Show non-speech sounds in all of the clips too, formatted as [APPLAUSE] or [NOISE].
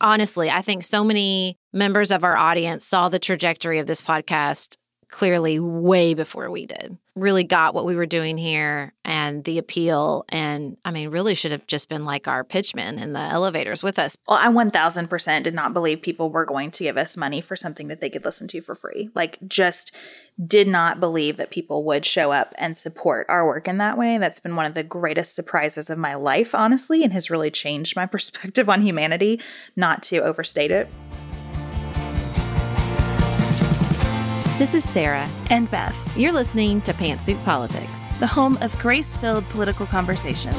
Honestly, I think so many members of our audience saw the trajectory of this podcast clearly way before we did. Really got what we were doing here and the appeal. And I mean, really should have just been like our pitchmen in the elevators with us. Well, I 1000% did not believe people were going to give us money for something that they could listen to for free. Like, just did not believe that people would show up and support our work in that way. That's been one of the greatest surprises of my life, honestly, and has really changed my [LAUGHS] perspective on humanity, not to overstate it. This is Sarah and Beth. You're listening to Pantsuit Politics, the home of grace filled political conversations.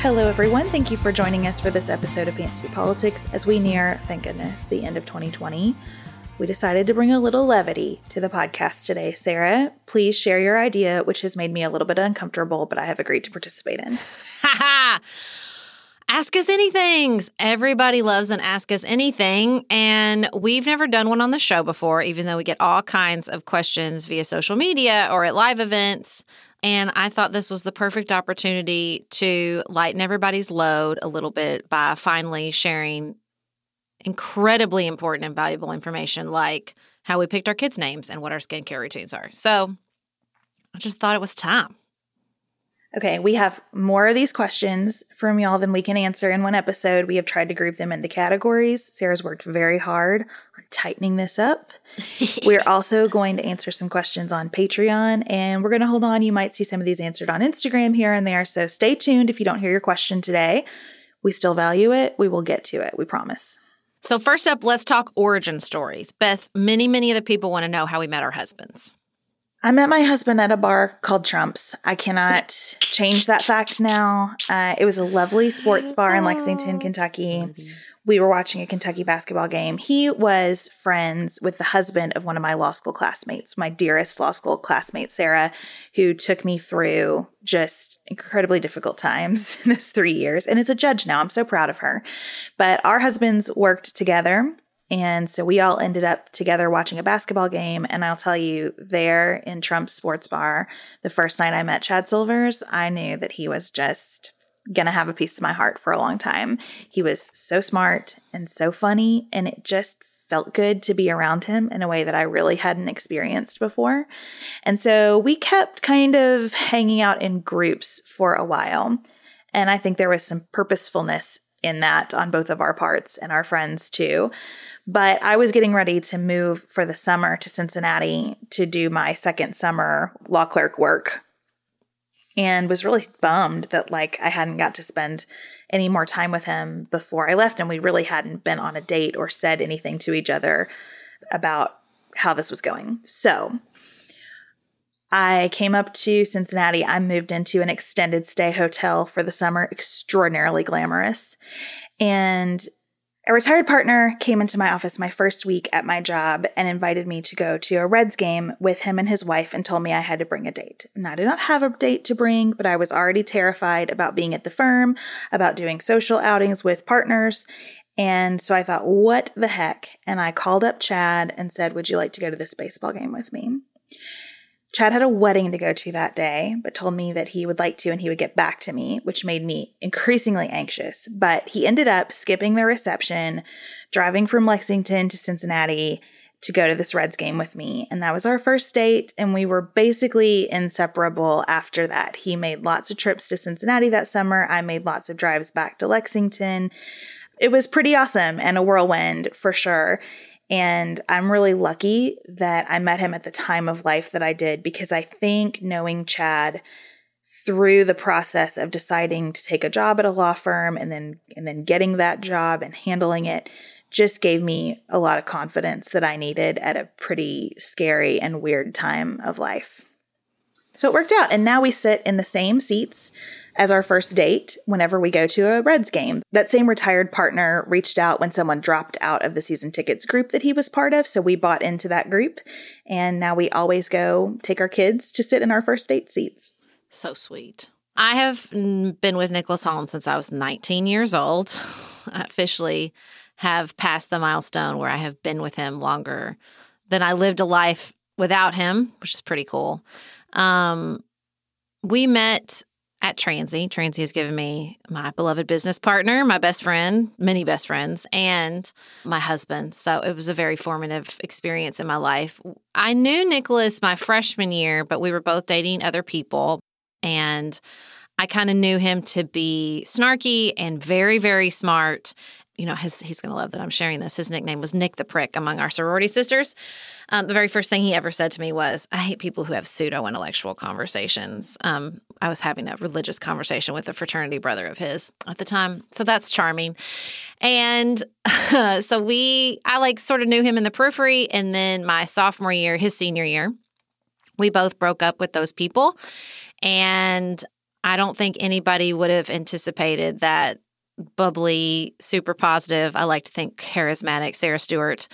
Hello, everyone. Thank you for joining us for this episode of Pantsuit Politics as we near, thank goodness, the end of 2020 we decided to bring a little levity to the podcast today. Sarah, please share your idea, which has made me a little bit uncomfortable, but I have agreed to participate in. [LAUGHS] Ask us anything. Everybody loves an ask us anything. And we've never done one on the show before, even though we get all kinds of questions via social media or at live events. And I thought this was the perfect opportunity to lighten everybody's load a little bit by finally sharing incredibly important and valuable information like how we picked our kids' names and what our skincare routines are. So I just thought it was time. Okay, we have more of these questions from y'all than we can answer in one episode. We have tried to group them into categories. Sarah's worked very hard on tightening this up. [LAUGHS] we're also going to answer some questions on Patreon, and we're going to hold on. You might see some of these answered on Instagram here and there. So stay tuned if you don't hear your question today. We still value it. We will get to it. We promise. So, first up, let's talk origin stories. Beth, many, many of the people want to know how we met our husbands. I met my husband at a bar called Trump's. I cannot change that fact now. Uh, it was a lovely sports bar in Lexington, Kentucky. We were watching a Kentucky basketball game. He was friends with the husband of one of my law school classmates, my dearest law school classmate, Sarah, who took me through just incredibly difficult times [LAUGHS] in those three years and is a judge now. I'm so proud of her. But our husbands worked together and so we all ended up together watching a basketball game. And I'll tell you, there in Trump's sports bar, the first night I met Chad Silvers, I knew that he was just going to have a piece of my heart for a long time. He was so smart and so funny, and it just felt good to be around him in a way that I really hadn't experienced before. And so we kept kind of hanging out in groups for a while. And I think there was some purposefulness in that on both of our parts and our friends too. But I was getting ready to move for the summer to Cincinnati to do my second summer law clerk work and was really bummed that like I hadn't got to spend any more time with him before I left and we really hadn't been on a date or said anything to each other about how this was going. So, I came up to Cincinnati. I moved into an extended stay hotel for the summer, extraordinarily glamorous. And a retired partner came into my office my first week at my job and invited me to go to a Reds game with him and his wife and told me I had to bring a date. And I did not have a date to bring, but I was already terrified about being at the firm, about doing social outings with partners. And so I thought, what the heck? And I called up Chad and said, Would you like to go to this baseball game with me? Chad had a wedding to go to that day, but told me that he would like to and he would get back to me, which made me increasingly anxious. But he ended up skipping the reception, driving from Lexington to Cincinnati to go to this Reds game with me. And that was our first date. And we were basically inseparable after that. He made lots of trips to Cincinnati that summer. I made lots of drives back to Lexington. It was pretty awesome and a whirlwind for sure. And I'm really lucky that I met him at the time of life that I did because I think knowing Chad through the process of deciding to take a job at a law firm and then and then getting that job and handling it just gave me a lot of confidence that I needed at a pretty scary and weird time of life. So it worked out and now we sit in the same seats as our first date whenever we go to a Reds game. That same retired partner reached out when someone dropped out of the season tickets group that he was part of. So we bought into that group. And now we always go take our kids to sit in our first date seats. So sweet. I have been with Nicholas Holland since I was 19 years old. I officially have passed the milestone where I have been with him longer than I lived a life without him, which is pretty cool. Um, we met at Transy. Transy has given me my beloved business partner, my best friend, many best friends, and my husband. So it was a very formative experience in my life. I knew Nicholas my freshman year, but we were both dating other people. And I kind of knew him to be snarky and very, very smart. You know, his, he's going to love that I'm sharing this. His nickname was Nick the Prick among our sorority sisters. Um, the very first thing he ever said to me was, I hate people who have pseudo intellectual conversations. Um, I was having a religious conversation with a fraternity brother of his at the time. So that's charming. And uh, [LAUGHS] so we, I like sort of knew him in the periphery. And then my sophomore year, his senior year, we both broke up with those people. And I don't think anybody would have anticipated that bubbly, super positive, I like to think charismatic Sarah Stewart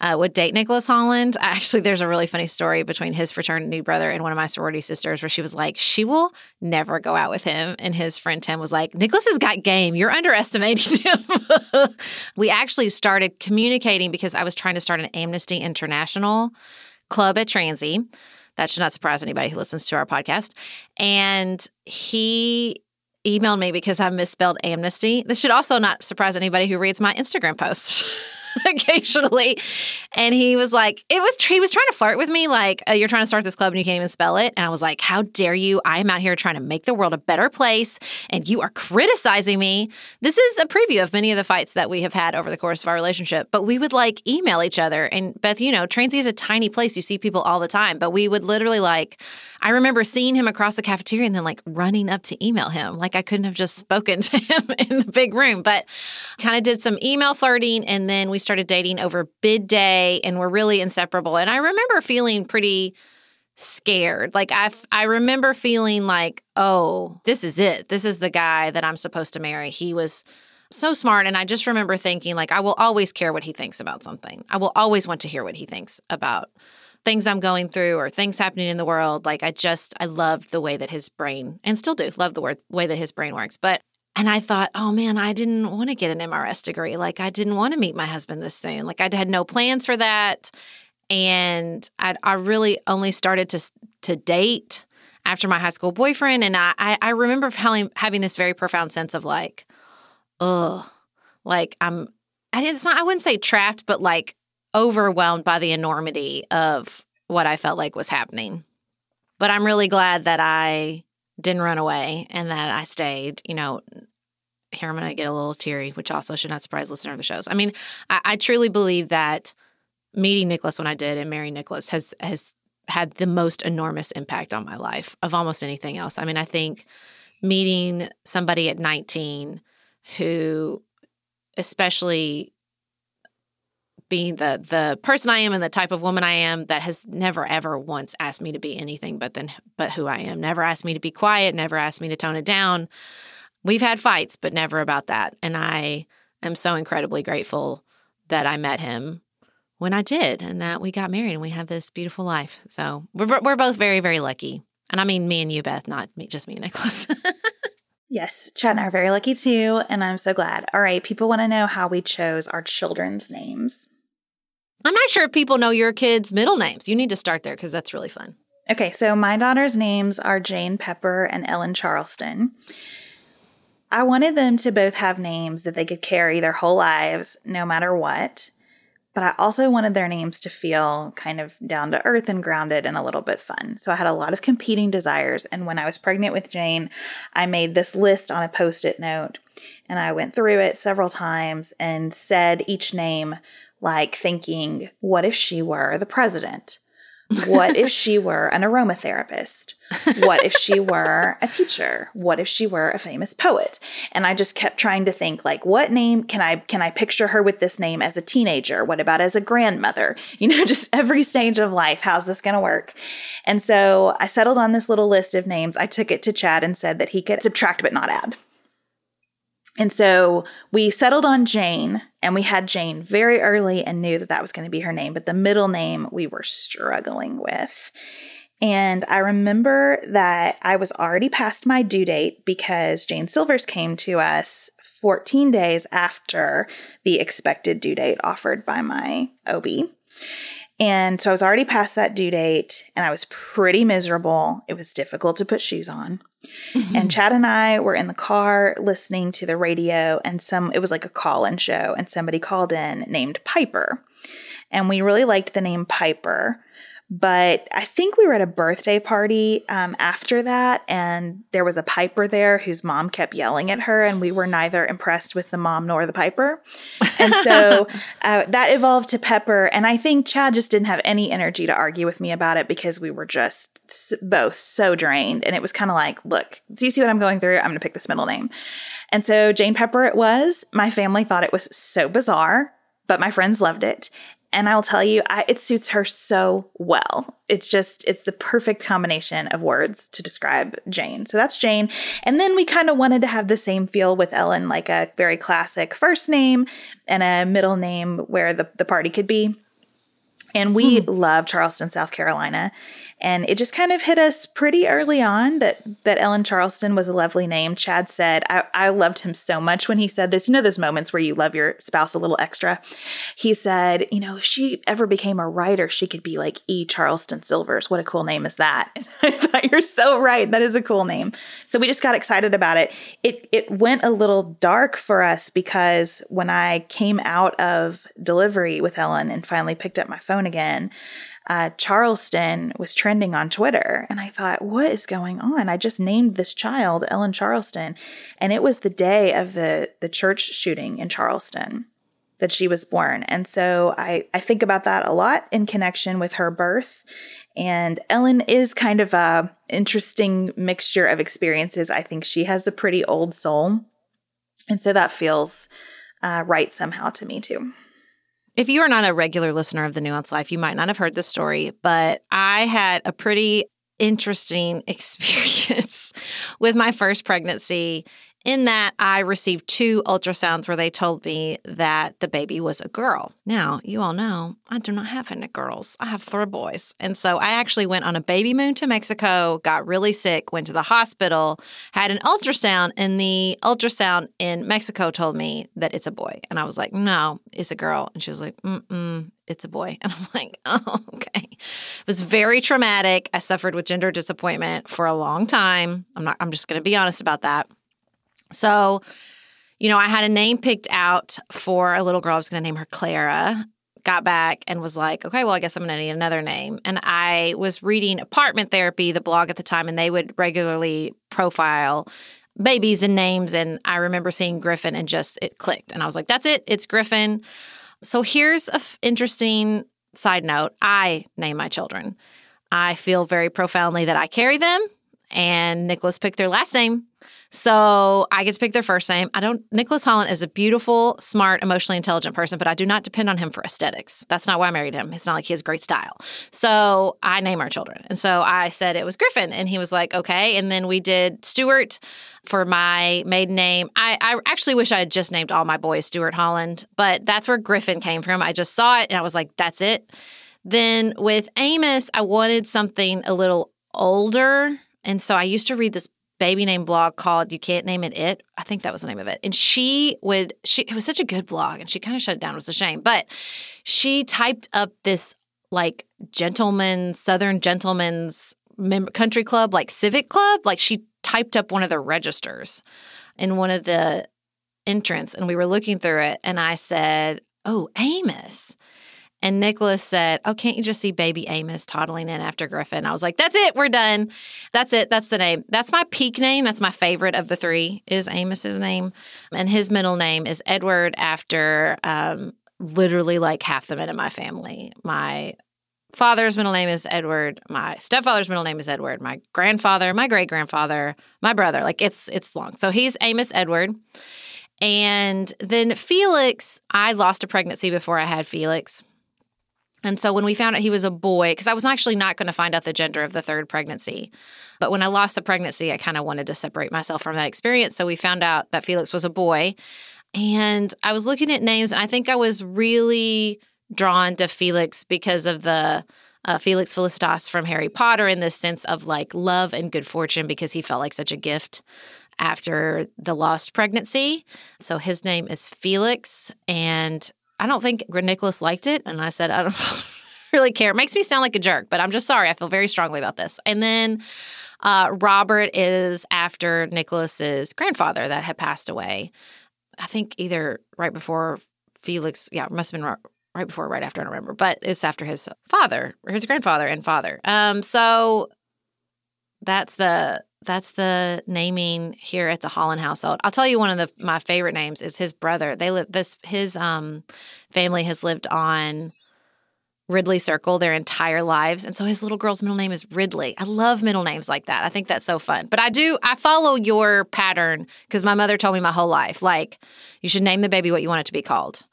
uh, would date Nicholas Holland. [LAUGHS] Actually, there's a really funny story between his fraternity brother and one of my sorority sisters where she was like, she will never go out with him. And his friend Tim was like, Nicholas has got game. You're underestimating [LAUGHS] him. [LAUGHS] we actually started communicating because I was trying to start an Amnesty International club at Transy. That should not surprise anybody who listens to our podcast. And he emailed me because I misspelled amnesty. This should also not surprise anybody who reads my Instagram posts. [LAUGHS] occasionally. And he was like, it was, he was trying to flirt with me, like, uh, you're trying to start this club and you can't even spell it. And I was like, how dare you? I am out here trying to make the world a better place and you are criticizing me. This is a preview of many of the fights that we have had over the course of our relationship. But we would like email each other. And Beth, you know, Transy is a tiny place. You see people all the time. But we would literally like, I remember seeing him across the cafeteria and then like running up to email him. Like I couldn't have just spoken [LAUGHS] to him in the big room, but kind of did some email flirting. And then we started dating over bid day and were really inseparable. And I remember feeling pretty scared. Like I I remember feeling like, "Oh, this is it. This is the guy that I'm supposed to marry." He was so smart and I just remember thinking like I will always care what he thinks about something. I will always want to hear what he thinks about things I'm going through or things happening in the world. Like I just I loved the way that his brain and still do love the word way that his brain works. But and I thought, oh man, I didn't want to get an MRS degree. Like I didn't want to meet my husband this soon. Like I had no plans for that, and I I really only started to to date after my high school boyfriend. And I I, I remember having having this very profound sense of like, oh, like I'm. I it's not. I wouldn't say trapped, but like overwhelmed by the enormity of what I felt like was happening. But I'm really glad that I didn't run away and that I stayed. You know, here I'm going to get a little teary, which also should not surprise listener of the shows. I mean, I, I truly believe that meeting Nicholas when I did and marrying Nicholas has has had the most enormous impact on my life of almost anything else. I mean, I think meeting somebody at 19 who especially being the the person I am and the type of woman I am that has never ever once asked me to be anything but than but who I am. Never asked me to be quiet, never asked me to tone it down. We've had fights, but never about that. And I am so incredibly grateful that I met him when I did and that we got married and we have this beautiful life. So we're we're both very very lucky. And I mean me and you Beth, not me just me and Nicholas. [LAUGHS] Yes, Chad and I are very lucky too, and I'm so glad. All right, people want to know how we chose our children's names. I'm not sure if people know your kids' middle names. You need to start there because that's really fun. Okay, so my daughter's names are Jane Pepper and Ellen Charleston. I wanted them to both have names that they could carry their whole lives, no matter what. But I also wanted their names to feel kind of down to earth and grounded and a little bit fun. So I had a lot of competing desires. And when I was pregnant with Jane, I made this list on a post it note and I went through it several times and said each name like thinking, what if she were the president? What if she [LAUGHS] were an aromatherapist? What if she were a teacher? What if she were a famous poet? And I just kept trying to think like what name can I can I picture her with this name as a teenager? What about as a grandmother? [LAUGHS] You know, just every stage of life, how's this going to work? And so I settled on this little list of names. I took it to Chad and said that he could subtract but not add. And so we settled on Jane, and we had Jane very early and knew that that was going to be her name, but the middle name we were struggling with. And I remember that I was already past my due date because Jane Silvers came to us 14 days after the expected due date offered by my OB. And so I was already past that due date and I was pretty miserable. It was difficult to put shoes on. Mm-hmm. And Chad and I were in the car listening to the radio and some it was like a call-in show and somebody called in named Piper. And we really liked the name Piper. But I think we were at a birthday party um, after that, and there was a piper there whose mom kept yelling at her, and we were neither impressed with the mom nor the piper. And so [LAUGHS] uh, that evolved to Pepper. And I think Chad just didn't have any energy to argue with me about it because we were just both so drained. And it was kind of like, look, do you see what I'm going through? I'm going to pick this middle name. And so Jane Pepper it was. My family thought it was so bizarre but my friends loved it. And I'll tell you, I, it suits her so well. It's just, it's the perfect combination of words to describe Jane. So that's Jane. And then we kind of wanted to have the same feel with Ellen, like a very classic first name and a middle name where the, the party could be. And we hmm. love Charleston, South Carolina. And it just kind of hit us pretty early on that that Ellen Charleston was a lovely name. Chad said, I, I loved him so much when he said this. You know those moments where you love your spouse a little extra. He said, you know, if she ever became a writer, she could be like E. Charleston Silvers. What a cool name is that? [LAUGHS] I thought you're so right. That is a cool name. So we just got excited about it. It it went a little dark for us because when I came out of delivery with Ellen and finally picked up my phone again, uh, Charleston was trending on Twitter. And I thought, what is going on? I just named this child Ellen Charleston. And it was the day of the, the church shooting in Charleston that she was born. And so I, I think about that a lot in connection with her birth. And Ellen is kind of a interesting mixture of experiences. I think she has a pretty old soul. And so that feels uh, right somehow to me too. If you are not a regular listener of the Nuance Life, you might not have heard this story, but I had a pretty interesting [LAUGHS] experience with my first pregnancy in that I received two ultrasounds where they told me that the baby was a girl. Now, you all know I do not have any girls. I have three boys. And so I actually went on a baby moon to Mexico, got really sick, went to the hospital, had an ultrasound, and the ultrasound in Mexico told me that it's a boy. And I was like, no, it's a girl. And she was like, mm mm, it's a boy. [LAUGHS] And I'm like, [LAUGHS] oh, okay. It was very traumatic. I suffered with gender disappointment for a long time. I'm not, I'm just going to be honest about that. So, you know, I had a name picked out for a little girl. I was going to name her Clara. Got back and was like, okay, well, I guess I'm going to need another name. And I was reading Apartment Therapy, the blog at the time, and they would regularly profile babies and names. And I remember seeing Griffin and just it clicked. And I was like, that's it, it's Griffin. So here's an f- interesting side note I name my children. I feel very profoundly that I carry them, and Nicholas picked their last name. So I get to pick their first name. I don't, Nicholas Holland is a beautiful, smart, emotionally intelligent person, but I do not depend on him for aesthetics. That's not why I married him. It's not like he has great style. So I name our children. And so I said it was Griffin. And he was like, okay. And then we did Stewart for my maiden name. I, I actually wish I had just named all my boys Stewart Holland, but that's where Griffin came from. I just saw it and I was like, that's it. Then with Amos, I wanted something a little older. And so I used to read this baby name blog called You Can't Name It It. I think that was the name of it. And she would she it was such a good blog and she kind of shut it down. It was a shame. But she typed up this like gentleman, southern gentleman's mem- country club, like civic club. Like she typed up one of the registers in one of the entrance and we were looking through it and I said, "Oh, Amos." And Nicholas said, Oh, can't you just see baby Amos toddling in after Griffin? I was like, That's it. We're done. That's it. That's the name. That's my peak name. That's my favorite of the three, is Amos's name. And his middle name is Edward after um, literally like half the men in my family. My father's middle name is Edward. My stepfather's middle name is Edward. My grandfather, my great grandfather, my brother. Like it's it's long. So he's Amos Edward. And then Felix, I lost a pregnancy before I had Felix. And so when we found out he was a boy, because I was actually not going to find out the gender of the third pregnancy. But when I lost the pregnancy, I kind of wanted to separate myself from that experience. So we found out that Felix was a boy. And I was looking at names, and I think I was really drawn to Felix because of the uh, Felix Felicitas from Harry Potter in this sense of like love and good fortune because he felt like such a gift after the lost pregnancy. So his name is Felix. And I don't think Nicholas liked it. And I said, I don't [LAUGHS] really care. It makes me sound like a jerk, but I'm just sorry. I feel very strongly about this. And then uh, Robert is after Nicholas's grandfather that had passed away. I think either right before Felix, yeah, must have been right, before, right after, I don't remember, but it's after his father, his grandfather and father. Um, so that's the that's the naming here at the Holland household. I'll tell you one of the my favorite names is his brother. They live this his um family has lived on Ridley Circle their entire lives. And so his little girl's middle name is Ridley. I love middle names like that. I think that's so fun. But I do I follow your pattern because my mother told me my whole life like you should name the baby what you want it to be called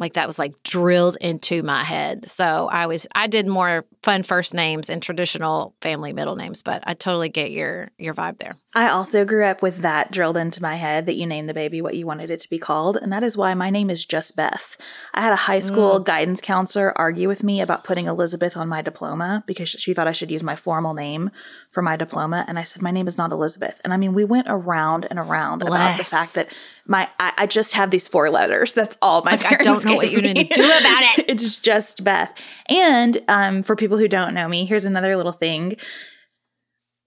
like that was like drilled into my head. So I was I did more fun first names and traditional family middle names, but I totally get your your vibe there. I also grew up with that drilled into my head that you name the baby what you wanted it to be called, and that is why my name is just Beth. I had a high school mm. guidance counselor argue with me about putting Elizabeth on my diploma because she thought I should use my formal name for my diploma, and I said my name is not Elizabeth. And I mean, we went around and around Bless. about the fact that my I, I, just have these four letters. That's all my like, parents. I don't know what you're going to do about it. [LAUGHS] it's just Beth. And um, for people who don't know me, here's another little thing.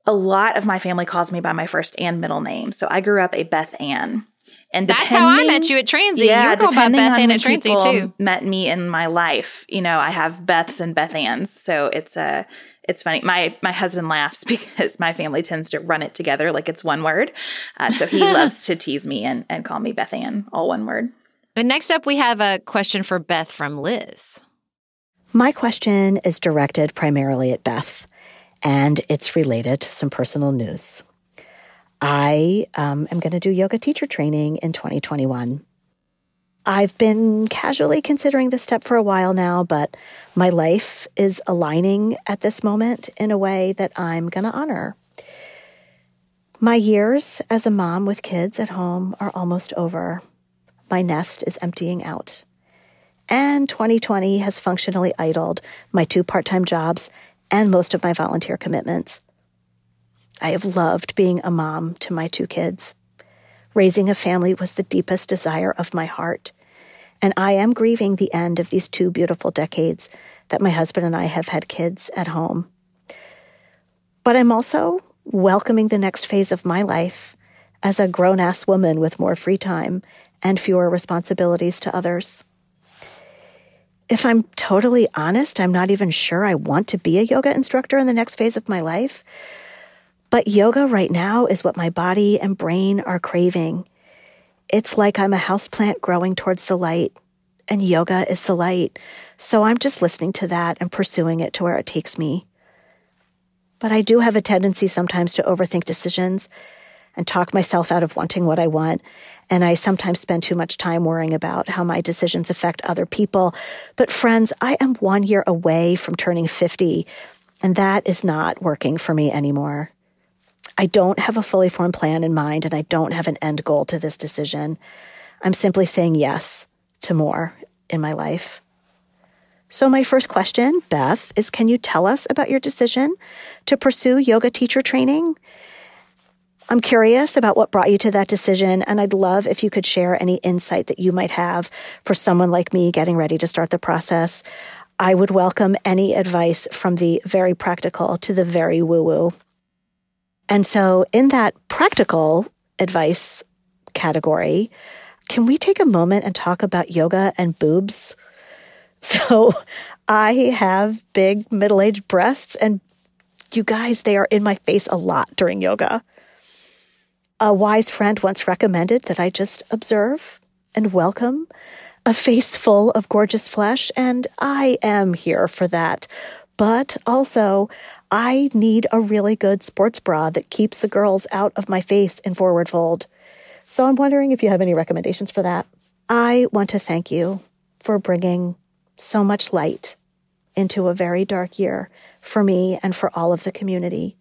A lot of my family calls me by my first and middle name, so I grew up a Beth Ann. And that's how I met you at Transy. Yeah, you called by Beth Ann at Transy too. Met me in my life. You know, I have Beths and Beth Anns, so it's a it's funny. My my husband laughs because my family tends to run it together like it's one word. Uh, so he [LAUGHS] loves to tease me and, and call me Beth Ann, all one word. And next up, we have a question for Beth from Liz. My question is directed primarily at Beth, and it's related to some personal news. I um, am going to do yoga teacher training in 2021. I've been casually considering this step for a while now, but my life is aligning at this moment in a way that I'm going to honor. My years as a mom with kids at home are almost over. My nest is emptying out. And 2020 has functionally idled my two part time jobs and most of my volunteer commitments. I have loved being a mom to my two kids. Raising a family was the deepest desire of my heart. And I am grieving the end of these two beautiful decades that my husband and I have had kids at home. But I'm also welcoming the next phase of my life as a grown ass woman with more free time and fewer responsibilities to others. If I'm totally honest, I'm not even sure I want to be a yoga instructor in the next phase of my life. But yoga right now is what my body and brain are craving. It's like I'm a houseplant growing towards the light, and yoga is the light. So I'm just listening to that and pursuing it to where it takes me. But I do have a tendency sometimes to overthink decisions and talk myself out of wanting what I want. And I sometimes spend too much time worrying about how my decisions affect other people. But friends, I am one year away from turning 50, and that is not working for me anymore. I don't have a fully formed plan in mind, and I don't have an end goal to this decision. I'm simply saying yes to more in my life. So, my first question, Beth, is can you tell us about your decision to pursue yoga teacher training? I'm curious about what brought you to that decision, and I'd love if you could share any insight that you might have for someone like me getting ready to start the process. I would welcome any advice from the very practical to the very woo woo. And so, in that practical advice category, can we take a moment and talk about yoga and boobs? [LAUGHS] So, I have big middle aged breasts, and you guys, they are in my face a lot during yoga. A wise friend once recommended that I just observe and welcome a face full of gorgeous flesh, and I am here for that. But also, I need a really good sports bra that keeps the girls out of my face in forward fold. So I'm wondering if you have any recommendations for that. I want to thank you for bringing so much light into a very dark year for me and for all of the community.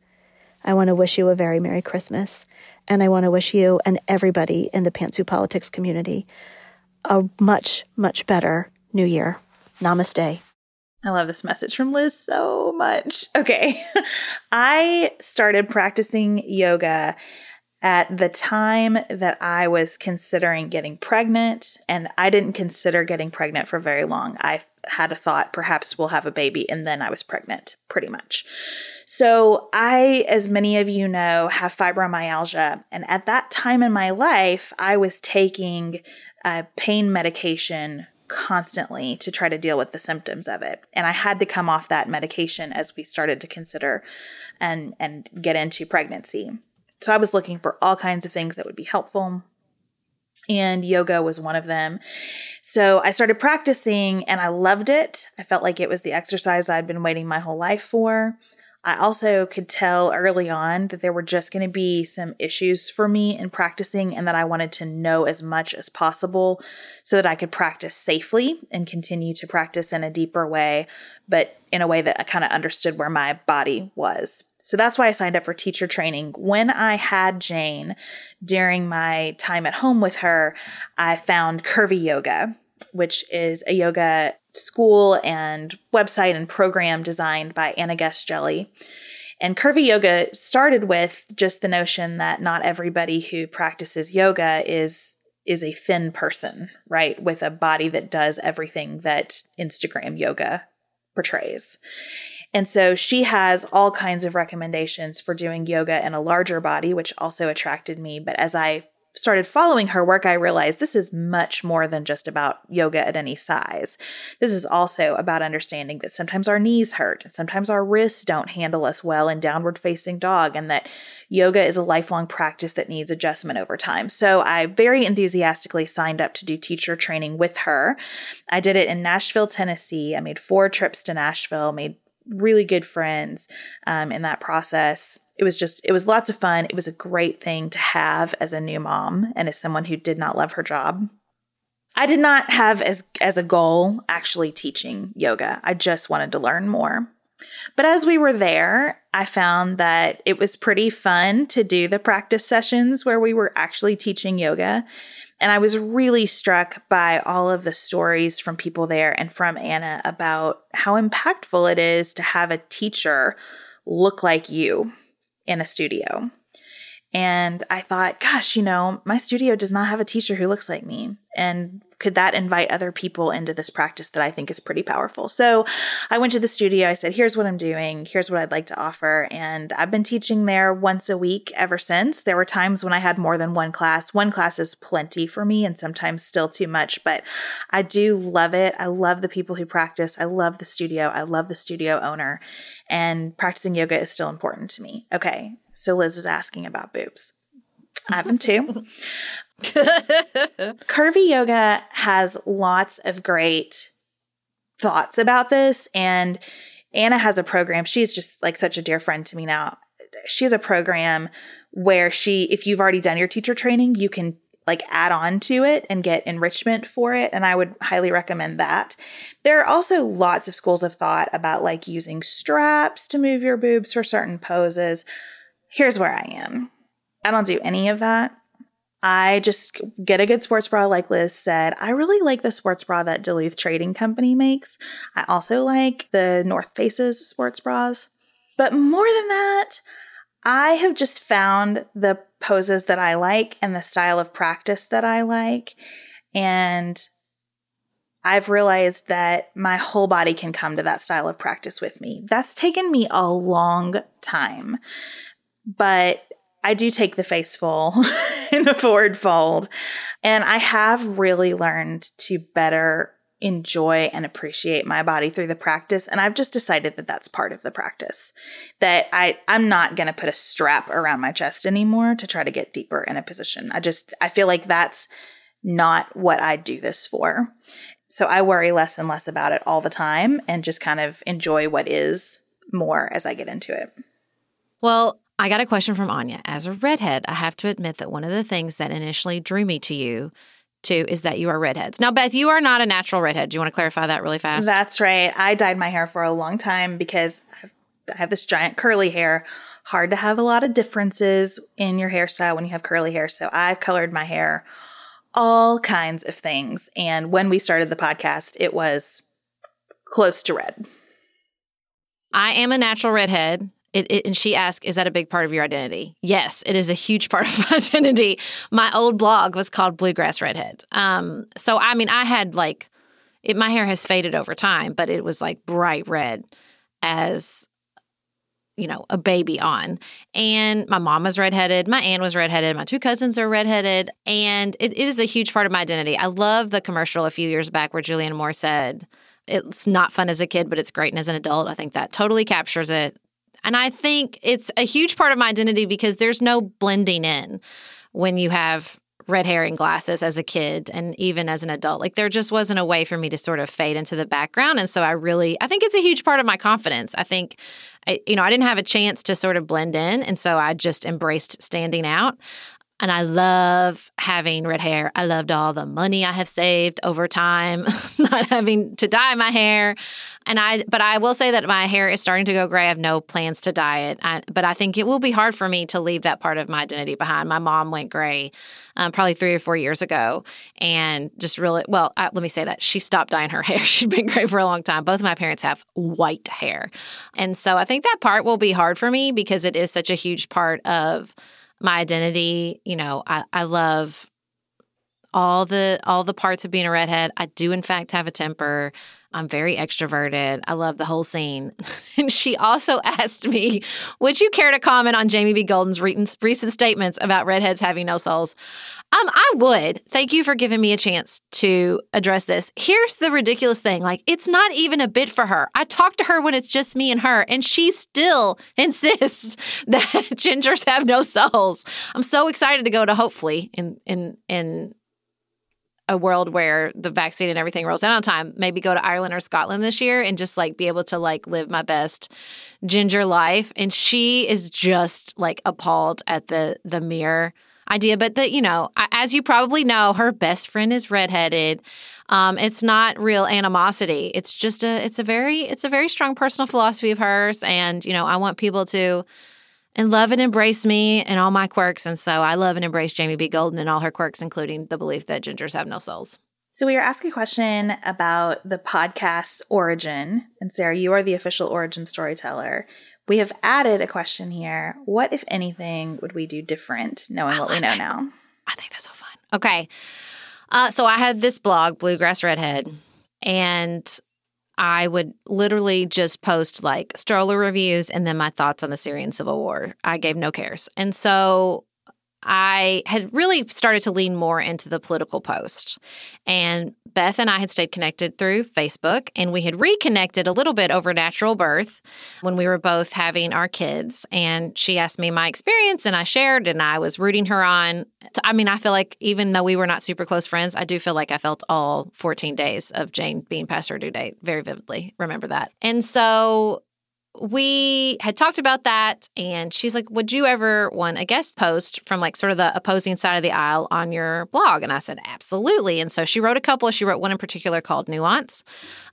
I want to wish you a very Merry Christmas and I want to wish you and everybody in the Pantsuit Politics community a much, much better new year. Namaste. I love this message from Liz so much. Okay. [LAUGHS] I started practicing yoga at the time that I was considering getting pregnant, and I didn't consider getting pregnant for very long. I had a thought perhaps we'll have a baby, and then I was pregnant, pretty much. So, I, as many of you know, have fibromyalgia. And at that time in my life, I was taking a pain medication constantly to try to deal with the symptoms of it. And I had to come off that medication as we started to consider and, and get into pregnancy. So, I was looking for all kinds of things that would be helpful and yoga was one of them. So I started practicing and I loved it. I felt like it was the exercise I'd been waiting my whole life for. I also could tell early on that there were just going to be some issues for me in practicing and that I wanted to know as much as possible so that I could practice safely and continue to practice in a deeper way, but in a way that I kind of understood where my body was. So that's why I signed up for teacher training. When I had Jane during my time at home with her, I found Curvy Yoga, which is a yoga school and website and program designed by Anna Guest-Jelley. And curvy yoga started with just the notion that not everybody who practices yoga is is a thin person, right? With a body that does everything that Instagram yoga portrays. And so she has all kinds of recommendations for doing yoga in a larger body, which also attracted me. But as I started following her work, I realized this is much more than just about yoga at any size. This is also about understanding that sometimes our knees hurt and sometimes our wrists don't handle us well in downward facing dog, and that yoga is a lifelong practice that needs adjustment over time. So I very enthusiastically signed up to do teacher training with her. I did it in Nashville, Tennessee. I made four trips to Nashville, made really good friends um, in that process it was just it was lots of fun it was a great thing to have as a new mom and as someone who did not love her job I did not have as as a goal actually teaching yoga. I just wanted to learn more. But as we were there, I found that it was pretty fun to do the practice sessions where we were actually teaching yoga. And I was really struck by all of the stories from people there and from Anna about how impactful it is to have a teacher look like you in a studio. And I thought, gosh, you know, my studio does not have a teacher who looks like me. And could that invite other people into this practice that I think is pretty powerful? So I went to the studio. I said, here's what I'm doing. Here's what I'd like to offer. And I've been teaching there once a week ever since. There were times when I had more than one class. One class is plenty for me and sometimes still too much, but I do love it. I love the people who practice. I love the studio. I love the studio owner. And practicing yoga is still important to me. Okay. So Liz is asking about boobs. I have them too. [LAUGHS] [LAUGHS] Curvy yoga has lots of great thoughts about this. And Anna has a program. She's just like such a dear friend to me now. She has a program where she, if you've already done your teacher training, you can like add on to it and get enrichment for it. And I would highly recommend that. There are also lots of schools of thought about like using straps to move your boobs for certain poses. Here's where I am I don't do any of that. I just get a good sports bra, like Liz said. I really like the sports bra that Duluth Trading Company makes. I also like the North Faces sports bras. But more than that, I have just found the poses that I like and the style of practice that I like. And I've realized that my whole body can come to that style of practice with me. That's taken me a long time. But I do take the face full [LAUGHS] in the forward fold. And I have really learned to better enjoy and appreciate my body through the practice and i've just decided that that's part of the practice that i i'm not going to put a strap around my chest anymore to try to get deeper in a position i just i feel like that's not what i do this for so i worry less and less about it all the time and just kind of enjoy what is more as i get into it well I got a question from Anya. As a redhead, I have to admit that one of the things that initially drew me to you too is that you are redheads. Now, Beth, you are not a natural redhead. Do you want to clarify that really fast? That's right. I dyed my hair for a long time because I have this giant curly hair. Hard to have a lot of differences in your hairstyle when you have curly hair. So I've colored my hair all kinds of things. And when we started the podcast, it was close to red. I am a natural redhead. It, it, and she asked, Is that a big part of your identity? Yes, it is a huge part of [LAUGHS] my identity. My old blog was called Bluegrass Redhead. Um, so, I mean, I had like, it, my hair has faded over time, but it was like bright red as, you know, a baby on. And my mom was redheaded. My aunt was redheaded. My two cousins are redheaded. And it, it is a huge part of my identity. I love the commercial a few years back where Julianne Moore said, it's not fun as a kid, but it's great as an adult. I think that totally captures it. And I think it's a huge part of my identity because there's no blending in when you have red hair and glasses as a kid and even as an adult. Like there just wasn't a way for me to sort of fade into the background. And so I really, I think it's a huge part of my confidence. I think, I, you know, I didn't have a chance to sort of blend in. And so I just embraced standing out. And I love having red hair. I loved all the money I have saved over time, [LAUGHS] not having to dye my hair. And I, but I will say that my hair is starting to go gray. I have no plans to dye it. I, but I think it will be hard for me to leave that part of my identity behind. My mom went gray um, probably three or four years ago and just really, well, I, let me say that she stopped dyeing her [LAUGHS] hair. She'd been gray for a long time. Both of my parents have white hair. And so I think that part will be hard for me because it is such a huge part of, my identity. You know, I, I love all the all the parts of being a redhead. I do in fact have a temper. I'm very extroverted. I love the whole scene. [LAUGHS] and she also [LAUGHS] asked me, Would you care to comment on Jamie B. Golden's recent statements about redheads having no souls? Um, I would. Thank you for giving me a chance to address this. Here's the ridiculous thing like, it's not even a bit for her. I talk to her when it's just me and her, and she still [LAUGHS] insists that gingers have no souls. I'm so excited to go to hopefully in, in, in, a world where the vaccine and everything rolls out on time, maybe go to Ireland or Scotland this year and just like be able to like live my best ginger life. And she is just like appalled at the the mere idea. But that, you know, as you probably know, her best friend is redheaded. Um, it's not real animosity. It's just a it's a very it's a very strong personal philosophy of hers. And, you know, I want people to and love and embrace me and all my quirks. And so I love and embrace Jamie B. Golden and all her quirks, including the belief that gingers have no souls. So we are asking a question about the podcast's origin. And Sarah, you are the official origin storyteller. We have added a question here. What, if anything, would we do different knowing what we know now? I think that's so fun. Okay. Uh, so I had this blog, Bluegrass Redhead, and I would literally just post like stroller reviews and then my thoughts on the Syrian civil war. I gave no cares. And so I had really started to lean more into the political post. And Beth and I had stayed connected through Facebook, and we had reconnected a little bit over natural birth when we were both having our kids. And she asked me my experience, and I shared, and I was rooting her on. I mean, I feel like even though we were not super close friends, I do feel like I felt all 14 days of Jane being past her due date very vividly. Remember that. And so we had talked about that and she's like would you ever want a guest post from like sort of the opposing side of the aisle on your blog? And i said absolutely. And so she wrote a couple. She wrote one in particular called nuance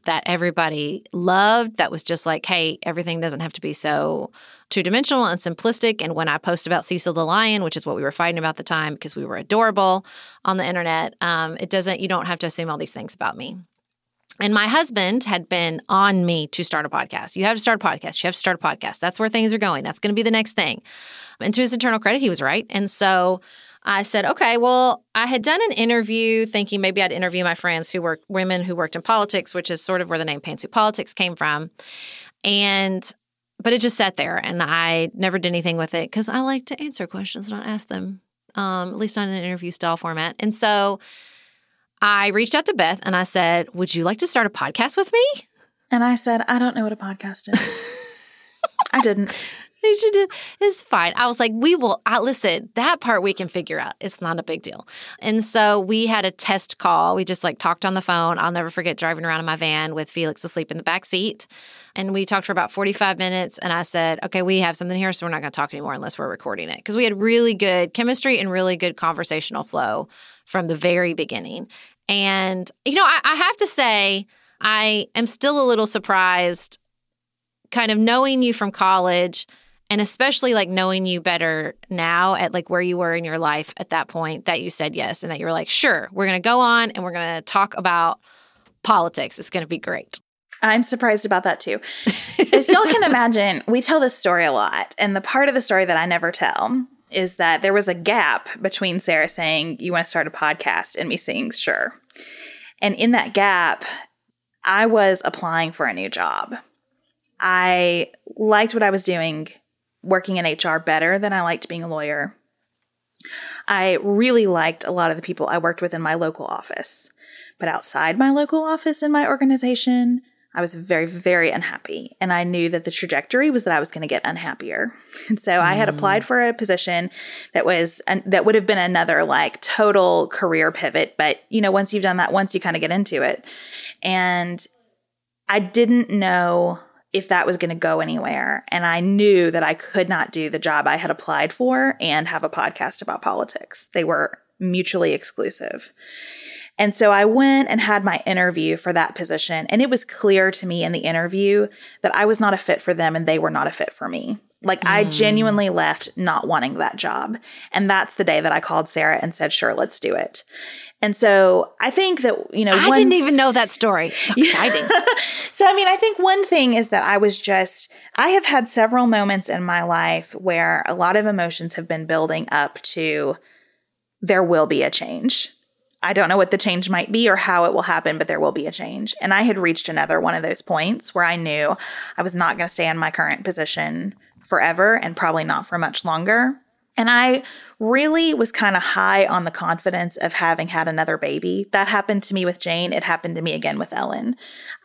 that everybody loved that was just like hey everything doesn't have to be so two-dimensional and simplistic. And when i post about cecil the lion which is what we were fighting about the time because we were adorable on the internet um, it doesn't you don't have to assume all these things about me and my husband had been on me to start a podcast. You have to start a podcast. You have to start a podcast. That's where things are going. That's going to be the next thing. And to his internal credit, he was right. And so I said, okay, well, I had done an interview thinking maybe I'd interview my friends who work, women who worked in politics, which is sort of where the name Pantsuit Politics came from. And, but it just sat there and I never did anything with it because I like to answer questions, not ask them, um, at least not in an interview style format. And so, I reached out to Beth and I said, Would you like to start a podcast with me? And I said, I don't know what a podcast is. [LAUGHS] I didn't. It's fine. I was like, we will. I listen. That part we can figure out. It's not a big deal. And so we had a test call. We just like talked on the phone. I'll never forget driving around in my van with Felix asleep in the back seat, and we talked for about forty five minutes. And I said, okay, we have something here, so we're not going to talk anymore unless we're recording it because we had really good chemistry and really good conversational flow from the very beginning. And, you know, I, I have to say, I am still a little surprised kind of knowing you from college and especially like knowing you better now at like where you were in your life at that point that you said yes and that you were like sure we're going to go on and we're going to talk about politics. It's going to be great. I'm surprised about that too. [LAUGHS] As y'all can imagine we tell this story a lot and the part of the story that i never tell is that there was a gap between Sarah saying, You want to start a podcast, and me saying, Sure. And in that gap, I was applying for a new job. I liked what I was doing working in HR better than I liked being a lawyer. I really liked a lot of the people I worked with in my local office. But outside my local office in my organization, I was very, very unhappy. And I knew that the trajectory was that I was going to get unhappier. [LAUGHS] And so mm. I had applied for a position that was, an, that would have been another like total career pivot. But, you know, once you've done that, once you kind of get into it. And I didn't know if that was going to go anywhere. And I knew that I could not do the job I had applied for and have a podcast about politics. They were mutually exclusive. And so I went and had my interview for that position. And it was clear to me in the interview that I was not a fit for them and they were not a fit for me. Like mm. I genuinely left not wanting that job. And that's the day that I called Sarah and said, sure, let's do it. And so I think that, you know, I one, didn't even know that story. So [LAUGHS] exciting. [LAUGHS] so, I mean, I think one thing is that I was just, I have had several moments in my life where a lot of emotions have been building up to there will be a change I don't know what the change might be or how it will happen, but there will be a change. And I had reached another one of those points where I knew I was not going to stay in my current position forever and probably not for much longer. And I really was kind of high on the confidence of having had another baby. That happened to me with Jane. It happened to me again with Ellen.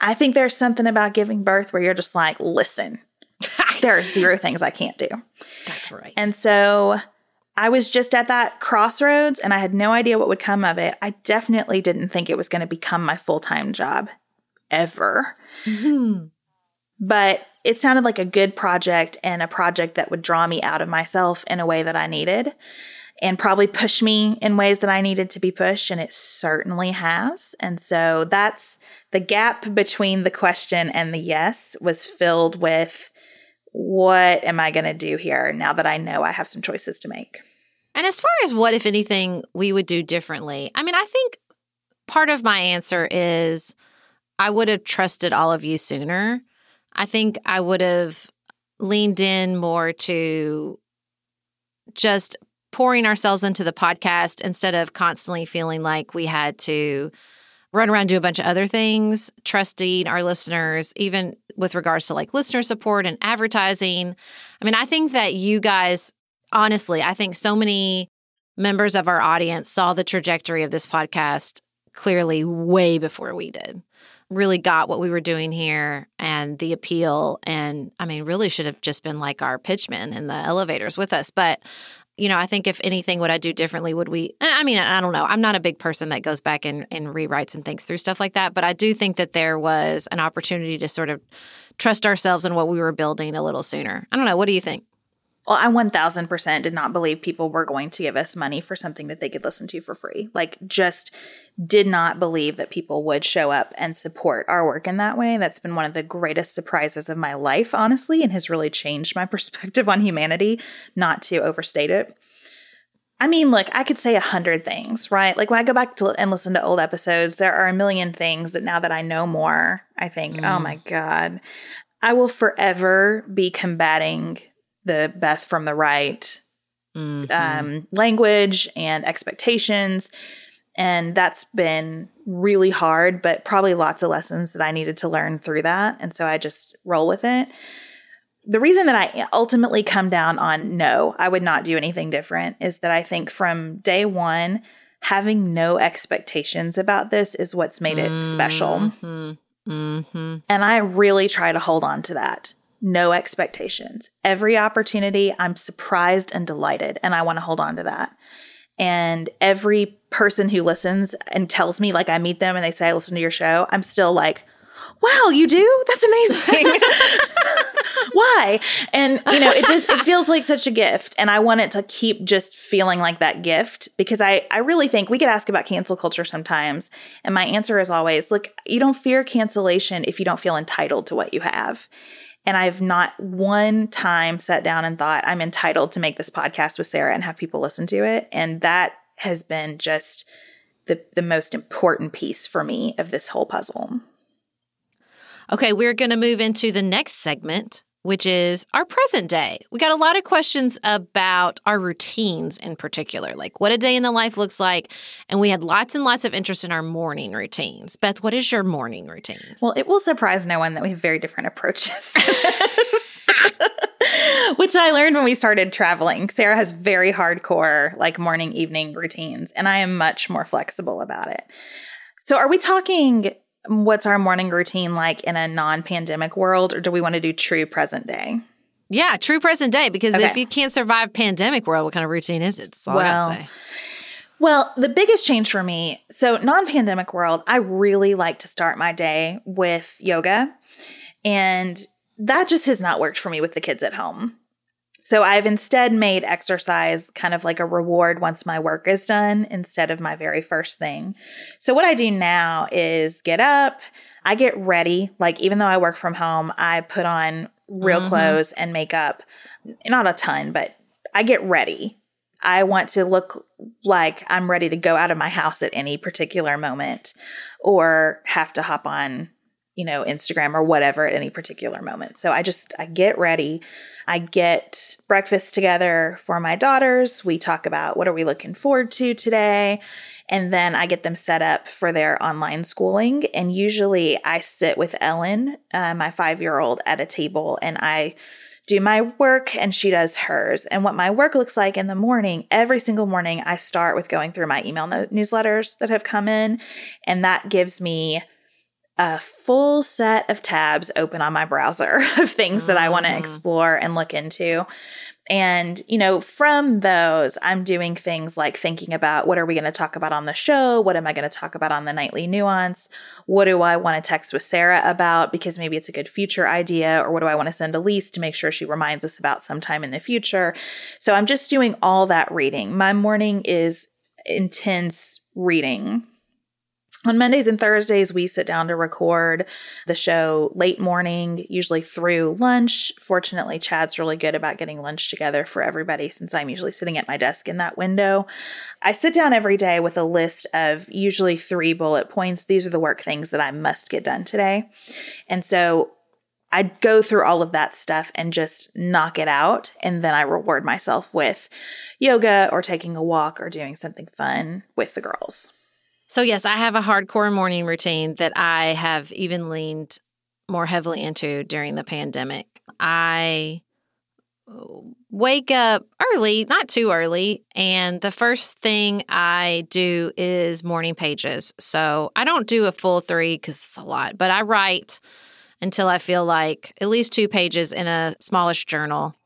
I think there's something about giving birth where you're just like, listen, [LAUGHS] there are zero things I can't do. That's right. And so I was just at that crossroads and I had no idea what would come of it. I definitely didn't think it was going to become my full time job ever. Mm-hmm. But it sounded like a good project and a project that would draw me out of myself in a way that I needed. and probably push me in ways that I needed to be pushed. And it certainly has. And so that's the gap between the question and the yes was filled with what am I going to do here now that I know I have some choices to make? And as far as what, if anything, we would do differently, I mean, I think part of my answer is I would have trusted all of you sooner. I think I would have leaned in more to just pouring ourselves into the podcast instead of constantly feeling like we had to run around do a bunch of other things, trusting our listeners, even with regards to like listener support and advertising. I mean, I think that you guys, honestly, I think so many members of our audience saw the trajectory of this podcast clearly way before we did. Really got what we were doing here and the appeal. And I mean, really should have just been like our pitchmen in the elevators with us. But you know, I think if anything, would I do differently? Would we? I mean, I don't know. I'm not a big person that goes back and, and rewrites and thinks through stuff like that. But I do think that there was an opportunity to sort of trust ourselves and what we were building a little sooner. I don't know. What do you think? Well, I 1000% did not believe people were going to give us money for something that they could listen to for free. Like, just did not believe that people would show up and support our work in that way. That's been one of the greatest surprises of my life, honestly, and has really changed my [LAUGHS] perspective on humanity, not to overstate it. I mean, look, I could say a hundred things, right? Like when I go back to and listen to old episodes, there are a million things that now that I know more, I think, oh mm. oh my God, I will forever be combating the Beth from the right mm-hmm. um, language and expectations. And that's been really hard, but probably lots of lessons that I needed to learn through that. And so I just roll with it. The reason that I ultimately come down on no, I would not do anything different is that I think from day one, having no expectations about this is what's made it mm-hmm. special. Mm-hmm. And I really try to hold on to that no expectations. Every opportunity, I'm surprised and delighted, and I want to hold on to that. And every person who listens and tells me, like, I meet them and they say, I listen to your show, I'm still like, wow, you do? That's amazing. [LAUGHS] Why? And you know, it just it feels like such a gift and I want it to keep just feeling like that gift because I I really think we get asked about cancel culture sometimes and my answer is always, look, you don't fear cancellation if you don't feel entitled to what you have. And I've not one time sat down and thought, I'm entitled to make this podcast with Sarah and have people listen to it. And that has been just the, the most important piece for me of this whole puzzle. Okay, we're going to move into the next segment, which is our present day. We got a lot of questions about our routines in particular, like what a day in the life looks like. And we had lots and lots of interest in our morning routines. Beth, what is your morning routine? Well, it will surprise no one that we have very different approaches [LAUGHS] Which I learned when we started traveling. Sarah has very hardcore, like morning, evening routines, and I am much more flexible about it. So, are we talking what's our morning routine like in a non-pandemic world or do we want to do true present day? Yeah, true present day because okay. if you can't survive pandemic world, what kind of routine is it? That's all well, I say. Well, the biggest change for me, so non-pandemic world, I really like to start my day with yoga. And that just has not worked for me with the kids at home. So I've instead made exercise kind of like a reward once my work is done instead of my very first thing. So what I do now is get up, I get ready. Like even though I work from home, I put on real mm-hmm. clothes and makeup. Not a ton, but I get ready. I want to look like I'm ready to go out of my house at any particular moment or have to hop on you know, Instagram or whatever at any particular moment. So I just I get ready. I get breakfast together for my daughters. We talk about what are we looking forward to today, and then I get them set up for their online schooling. And usually I sit with Ellen, uh, my 5-year-old at a table and I do my work and she does hers. And what my work looks like in the morning, every single morning, I start with going through my email no- newsletters that have come in. And that gives me a full set of tabs open on my browser [LAUGHS] of things mm-hmm. that I want to explore and look into. And, you know, from those, I'm doing things like thinking about what are we going to talk about on the show? What am I going to talk about on the nightly nuance? What do I want to text with Sarah about because maybe it's a good future idea? Or what do I want to send Elise to make sure she reminds us about sometime in the future? So I'm just doing all that reading. My morning is intense reading on Mondays and Thursdays, we sit down to record the show late morning, usually through lunch. Fortunately, Chad's really good about getting lunch together for everybody since I'm usually sitting at my desk in that window. I sit down every day with a list of usually three bullet points. These are the work things that I must get done today. And so I go through all of that stuff and just knock it out. And then I reward myself with yoga or taking a walk or doing something fun with the girls. So, yes, I have a hardcore morning routine that I have even leaned more heavily into during the pandemic. I uh, wake up early, not too early, and the first thing I do is morning pages. So, I don't do a full three because it's a lot, but I write until I feel like at least two pages in a smallish journal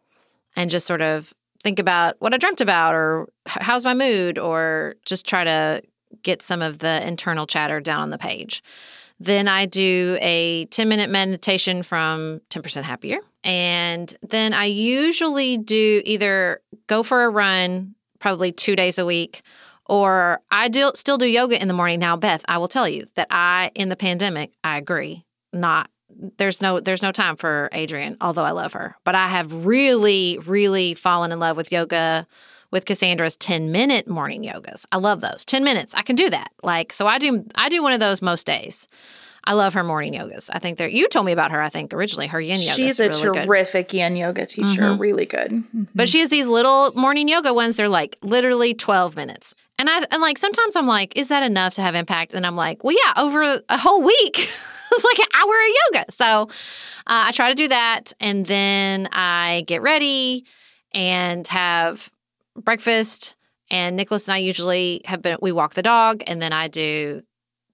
and just sort of think about what I dreamt about or how's my mood or just try to get some of the internal chatter down on the page. Then I do a 10 minute meditation from 10% Happier. And then I usually do either go for a run, probably two days a week, or I do still do yoga in the morning. Now, Beth, I will tell you that I, in the pandemic, I agree, not there's no there's no time for Adriene although I love her. But I have really, really fallen in love with yoga with Kassandra's 10 minute morning yogas. I love those. 10 minutes. I can do that. Like, so I do, I do one of those most days. I love her morning yogas. I think they're, you told me about her, I think originally, her yin yoga. She's a really terrific good. yin yoga teacher. Mm-hmm. Really good. Mm-hmm. But she has these little morning yoga ones. They're like literally 12 minutes. And I, and like, sometimes I'm like, is that enough to have impact? And I'm like, well, yeah, over a whole week, [LAUGHS] it's like an hour of yoga. So uh, I try to do that. And then I get ready and have breakfast, and Nicholas and I usually have been we walk the dog, and then I do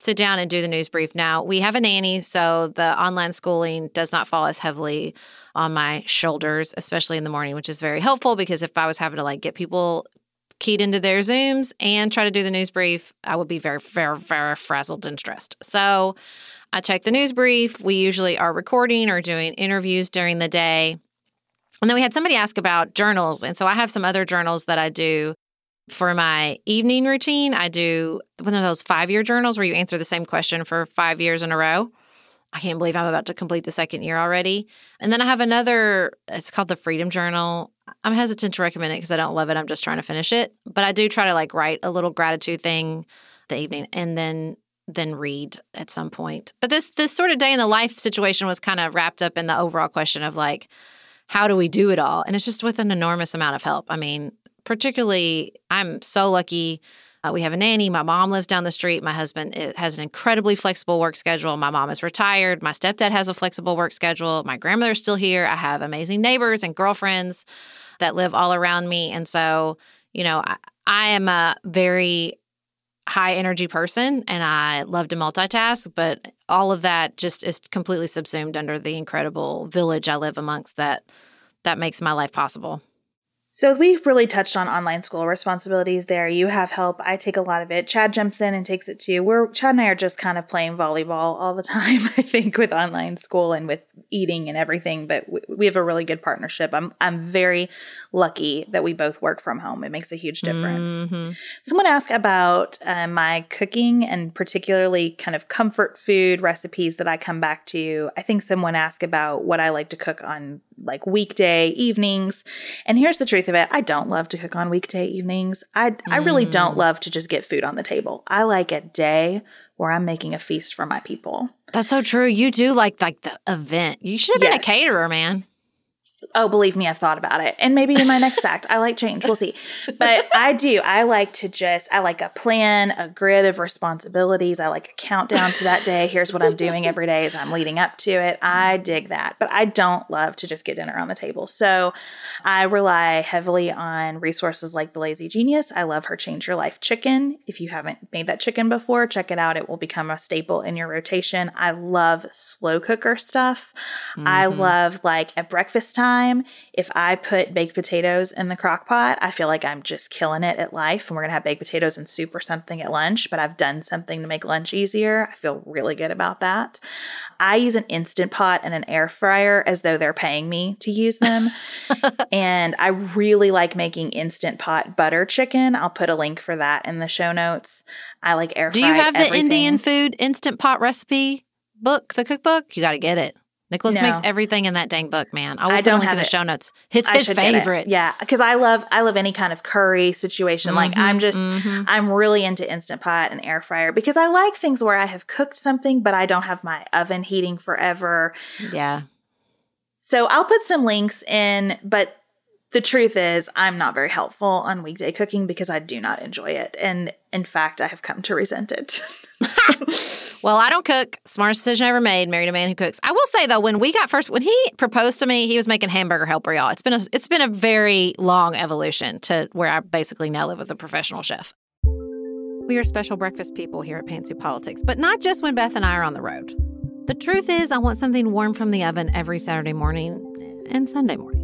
sit down and do the news brief. Now we have a nanny, so the online schooling does not fall as heavily on my shoulders, especially in the morning, which is very helpful because if I was having to like get people keyed into their Zooms and try to do the news brief, I would be very, very, very frazzled and stressed. So I check the news brief. We usually are recording or doing interviews during the day. And then we had somebody ask about journals. And so I have some other journals that I do for my evening routine. I do one of those five year journals where you answer the same question for five years in a row. I can't believe I'm about to complete the second year already. And then I have another, it's called the Freedom Journal. I'm hesitant to recommend it because I don't love it. I'm just trying to finish it. But I do try to like write a little gratitude thing the evening and then then read at some point. But this this sort of day in the life situation was kind of wrapped up in the overall question of like, how do we do it all? And it's just with an enormous amount of help. I mean, particularly, I'm so lucky. Uh, we have a nanny. My mom lives down the street. My husband has an incredibly flexible work schedule. My mom is retired. My stepdad has a flexible work schedule. My grandmother's still here. I have amazing neighbors and girlfriends that live all around me. And so, you know, I, I am a very high energy person and I love to multitask, but all of that just is completely subsumed under the incredible village I live amongst that that makes my life possible. So we really touched on online school responsibilities there. You have help. I take a lot of it. Chad jumps in and takes it too. We're Chad and I are just kind of playing volleyball all the [LAUGHS] time, I think, with online school and with eating and everything. But we, we have a really good partnership. I'm I'm very lucky that we both work from home. It makes a huge difference. Mm-hmm. Someone asked about uh, my cooking and particularly kind of comfort food recipes that I come back to. I think someone asked about what I like to cook on like weekday evenings. And here's the truth of it I don't love to cook on weekday evenings. I, mm. I really don't mm. love to just get food on the table. I like a day where I'm making a feast for my people. That's so true. You do like like the event. You should have been yes. a caterer, man. Oh, believe me, I've thought about it. And maybe in my next [LAUGHS] act, I like change. We'll see. But I do. I like to just, I like a plan, a grid of responsibilities. I like a countdown to that day. Here's what I'm doing every day as I'm leading up to it. I dig that. But I don't love to just get dinner on the table. So I rely heavily on resources like The Lazy Genius. I love her Change Your Life chicken. If you haven't made that chicken before, check it out. It will become a staple in your rotation. I love slow cooker stuff. Mm-hmm. I love like at breakfast time time, if I put baked potatoes in the crock pot, I feel like I'm just killing it at life. And we're going to have baked potatoes and soup or something at lunch, but I've done something to make lunch easier. I feel really good about that. I use an instant pot and an air fryer as though they're paying me to use them. [LAUGHS] and I really like making instant pot butter chicken. I'll put a link for that in the show notes. I like air fryer. Do you have the Indian food instant pot recipe book, the cookbook? You got to get it. Nicholas no. makes everything in that dang book, man. I will I put a link in the it. show notes. It's his favorite. It. Yeah, because I love I love any kind of curry situation. Mm-hmm, like I'm just mm-hmm. I'm really into instant pot and air fryer because I like things where I have cooked something, but I don't have my oven heating forever. Yeah. So I'll put some links in, but the truth is I'm not very helpful on weekday cooking because I do not enjoy it. And in fact, I have come to resent it. [LAUGHS] Well, I don't cook. Smartest decision I ever made. Married a man who cooks. I will say though, when we got first, when he proposed to me, he was making hamburger helper, y'all. It's been a, it's been a very long evolution to where I basically now live with a professional chef. We are special breakfast people here at Pantsuit Politics, but not just when Beth and I are on the road. The truth is, I want something warm from the oven every Saturday morning and Sunday morning.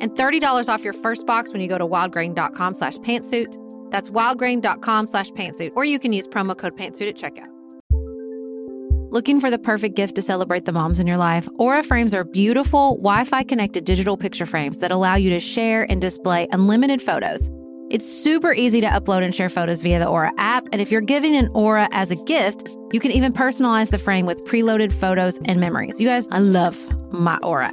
and $30 off your first box when you go to wildgrain.com slash pantsuit. That's wildgrain.com slash pantsuit, or you can use promo code pantsuit at checkout. Looking for the perfect gift to celebrate the moms in your life? Aura frames are beautiful, Wi Fi connected digital picture frames that allow you to share and display unlimited photos. It's super easy to upload and share photos via the Aura app. And if you're giving an Aura as a gift, you can even personalize the frame with preloaded photos and memories. You guys, I love my Aura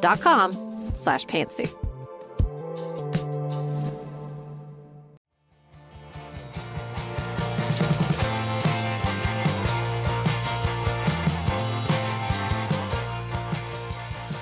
dot com slash pantsuit.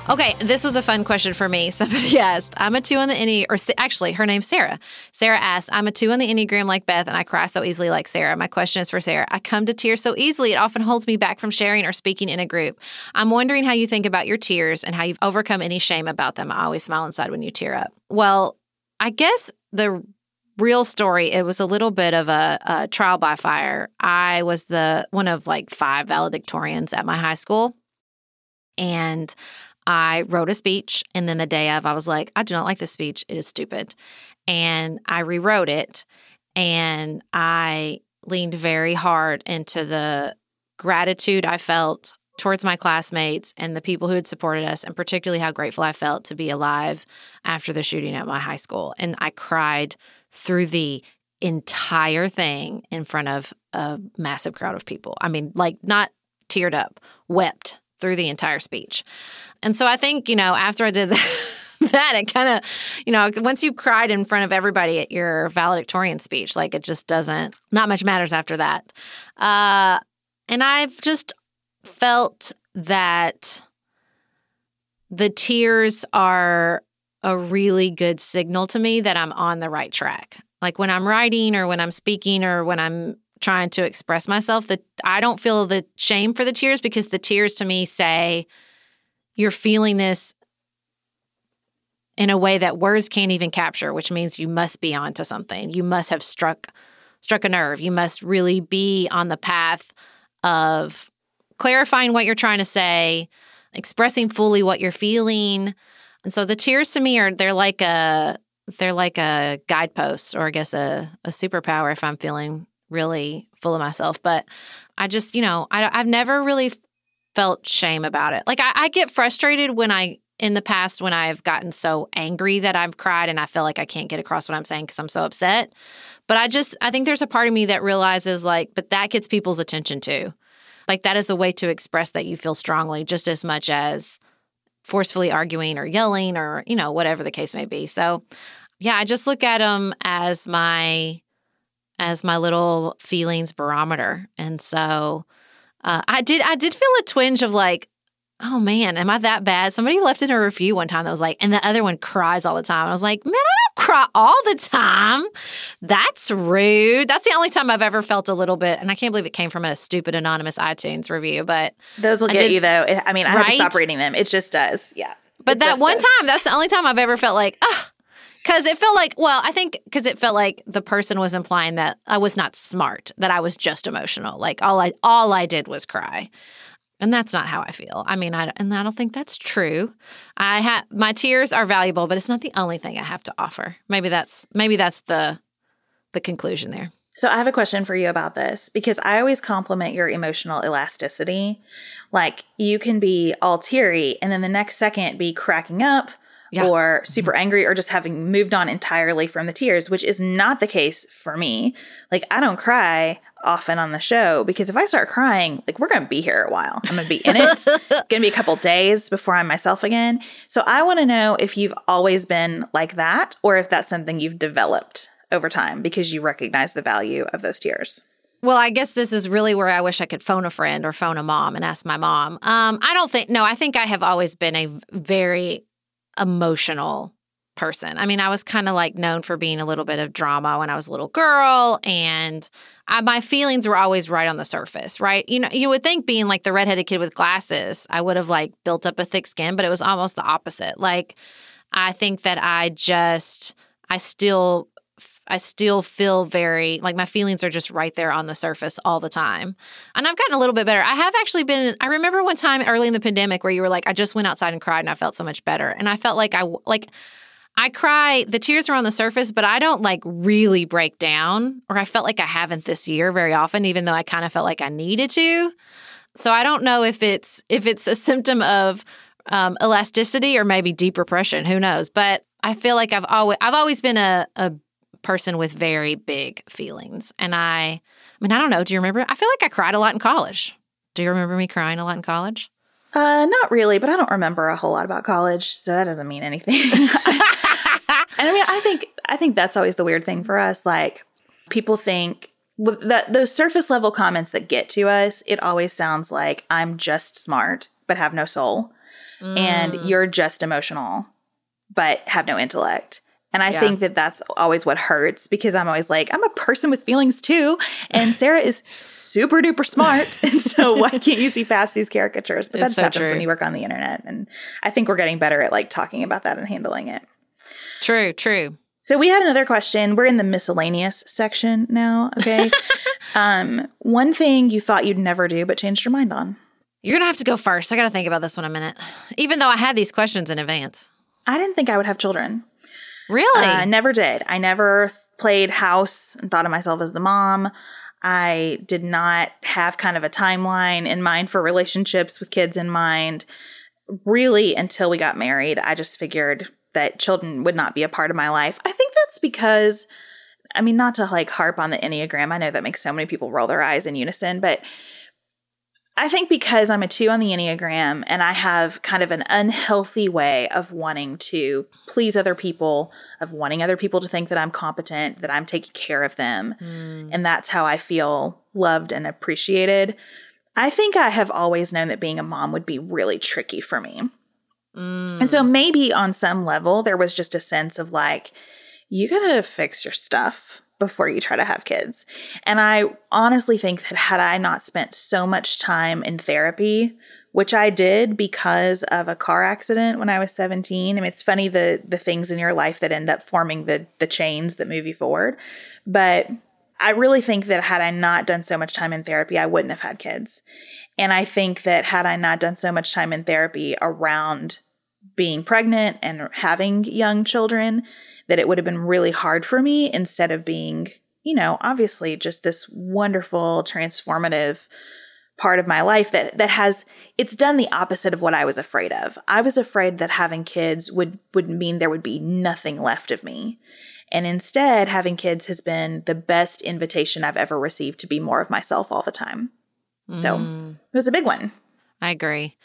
Okay, this was a fun question for me. [LAUGHS] Somebody asked, I'm a two on the Enneagram, or actually, her name's Sarah. Sarah asked, I'm a two on the Enneagram like Beth, and I cry so easily like Sarah. My question is for Sarah. I come to tears so easily, it often holds me back from sharing or speaking in a group. I'm wondering how you think about your tears and how you've overcome any shame about them. I always smile inside when you tear up. Well, I guess the real story it was a little bit of a, a trial by fire i was the one of like five valedictorians at my high school and I wrote a speech. And then the day of, I was like, I do not like this speech. It is stupid. And I rewrote it. And I leaned very hard into the gratitude I felt towards my classmates and the people who had supported us, and particularly how grateful I felt to be alive after the shooting at my high school. And I cried through the entire thing in front of a massive crowd of people. I mean, like, not teared up, wept through the entire speech. And so I think, you know, after I did [LAUGHS] that, it kind of, you know, once you cried in front of everybody at your valedictorian speech, like it just doesn't, not much matters after that. Uh, and I've just felt that the tears are a really good signal to me that I'm on the right track. Like when I'm writing or when I'm speaking or when I'm trying to express myself that I don't feel the shame for the tears because the tears to me say you're feeling this in a way that words can't even capture, which means you must be onto something. You must have struck struck a nerve. You must really be on the path of clarifying what you're trying to say, expressing fully what you're feeling. And so the tears to me are they're like a they're like a guidepost or I guess a, a superpower if I'm feeling really full of myself. But I just, you know, I, I've never really felt shame about it. Like I, I get frustrated when I in the past when I've gotten so angry that I've cried and I feel like I can't get across what I'm saying because I'm so upset. But I just, I think there's a part of me that realizes like, but that gets people's attention too. Like that is a way to express that you feel strongly just as much as forcefully arguing or yelling or, you know, whatever the case may be. So, yeah, I just look at them as my as my little feelings barometer. And so uh, I did I did feel a twinge of like, oh man, am I that bad? Somebody left in a review one time that was like, and the other one cries all the time. I was like, man, I don't cry all the time. That's rude. That's the only time I've ever felt a little bit, and I can't believe it came from a stupid anonymous iTunes review. But those will I get did- you though. It, I mean, I have to stop reading them. It just does. Yeah. But It that one does. time, that's the only time I've ever felt like, ah, because it felt like, well, I think because it felt like the person was implying that I was not smart, that I was just emotional. Like all I all I did was cry, and that's not how I feel. I mean, I and I don't think that's true. I have my tears are valuable, but it's not the only thing I have to offer. Maybe that's maybe that's the the conclusion there. So I have a question for you about this because I always compliment your emotional elasticity. Like you can be all teary and then the next second be cracking up Yeah. Mm-hmm. or super angry or just having moved on entirely from the tears, which is not the case for me. Like I don't cry often on the show because if I start crying, like we're going to be here a while. I'm going to be in it. [LAUGHS] going to be a couple days before I'm myself again. So I want to know if you've always been like that or if that's something you've developed over time because you recognize the value of those tears. Well, I guess this is really where I wish I could phone a friend or phone a mom and ask my mom. Um, I don't think, no, I think I have always been a very emotional person. I mean, I was kind of like known for being a little bit of drama when I was a little girl, and I, my feelings were always right on the surface, right? You know, you would think being like the redheaded kid with glasses, I would have like built up a thick skin, but it was almost the opposite. Like, I think that I just, I still I still feel very like my feelings are just right there on the surface all the time. And I've gotten a little bit better. I have actually been, I remember one time early in the pandemic where you were like, I just went outside and cried and I felt so much better. And I felt like I, like, I cry, the tears are on the surface, but I don't like really break down, or I felt like I haven't this year very often, even though I kind of felt like I needed to. So I don't know if it's if it's a symptom of um, elasticity or maybe deep repression. Who knows? But I feel like I've always I've always been a, a person with very big feelings, and I I mean I don't know. Do you remember? I feel like I cried a lot in college. Do you remember me crying a lot in college? Uh, not really, but I don't remember a whole lot about college, so that doesn't mean anything. [LAUGHS] [LAUGHS] and I mean, I think I think that's always the weird thing for us. Like people think that those surface level comments that get to us, it always sounds like I'm just smart but have no soul, and Mm. you're just emotional but have no intellect. And I Yeah. think that that's always what hurts because I'm always like, I'm a person with feelings too. And Sarah is super duper smart. [LAUGHS] And so why can't you see past these caricatures? But that It's just so happens true. when you work on the internet. And I think we're getting better at like talking about that and handling it. True, true. So we had another question. We're in the miscellaneous section now. Okay. [LAUGHS] um, one thing you thought you'd never do but changed your mind on. You're going to have to go first. I got to think about this one a minute. Even though I had these questions in advance. I didn't think I would have children. Really? I never did. I never played house and thought of myself as the mom. I did not have kind of a timeline in mind for relationships with kids in mind. Really, until we got married, I just figured that children would not be a part of my life. I think that's because, I mean, not to like harp on the Enneagram. I know that makes so many people roll their eyes in unison, but I think because I'm a two on the Enneagram and I have kind of an unhealthy way of wanting to please other people, of wanting other people to think that I'm competent, that I'm taking care of them. Mm. And that's how I feel loved and appreciated. I think I have always known that being a mom would be really tricky for me. Mm. And so maybe on some level, there was just a sense of like, you gotta fix your stuff before you try to have kids. And I honestly think that had I not spent so much time in therapy, which I did because of a car accident when I was 17. I mean, it's funny the the things in your life that end up forming the the chains that move you forward. But I really think that had I not done so much time in therapy, I wouldn't have had kids. And I think that had I not done so much time in therapy around being pregnant and having young children, that it would have been really hard for me instead of being, you know, obviously just this wonderful, transformative part of my life that that has it's done the opposite of what I was afraid of. I was afraid that having kids would would mean there would be nothing left of me. And instead, having kids has been the best invitation I've ever received to be more of myself all the time. So, mm. it was a big one. I agree.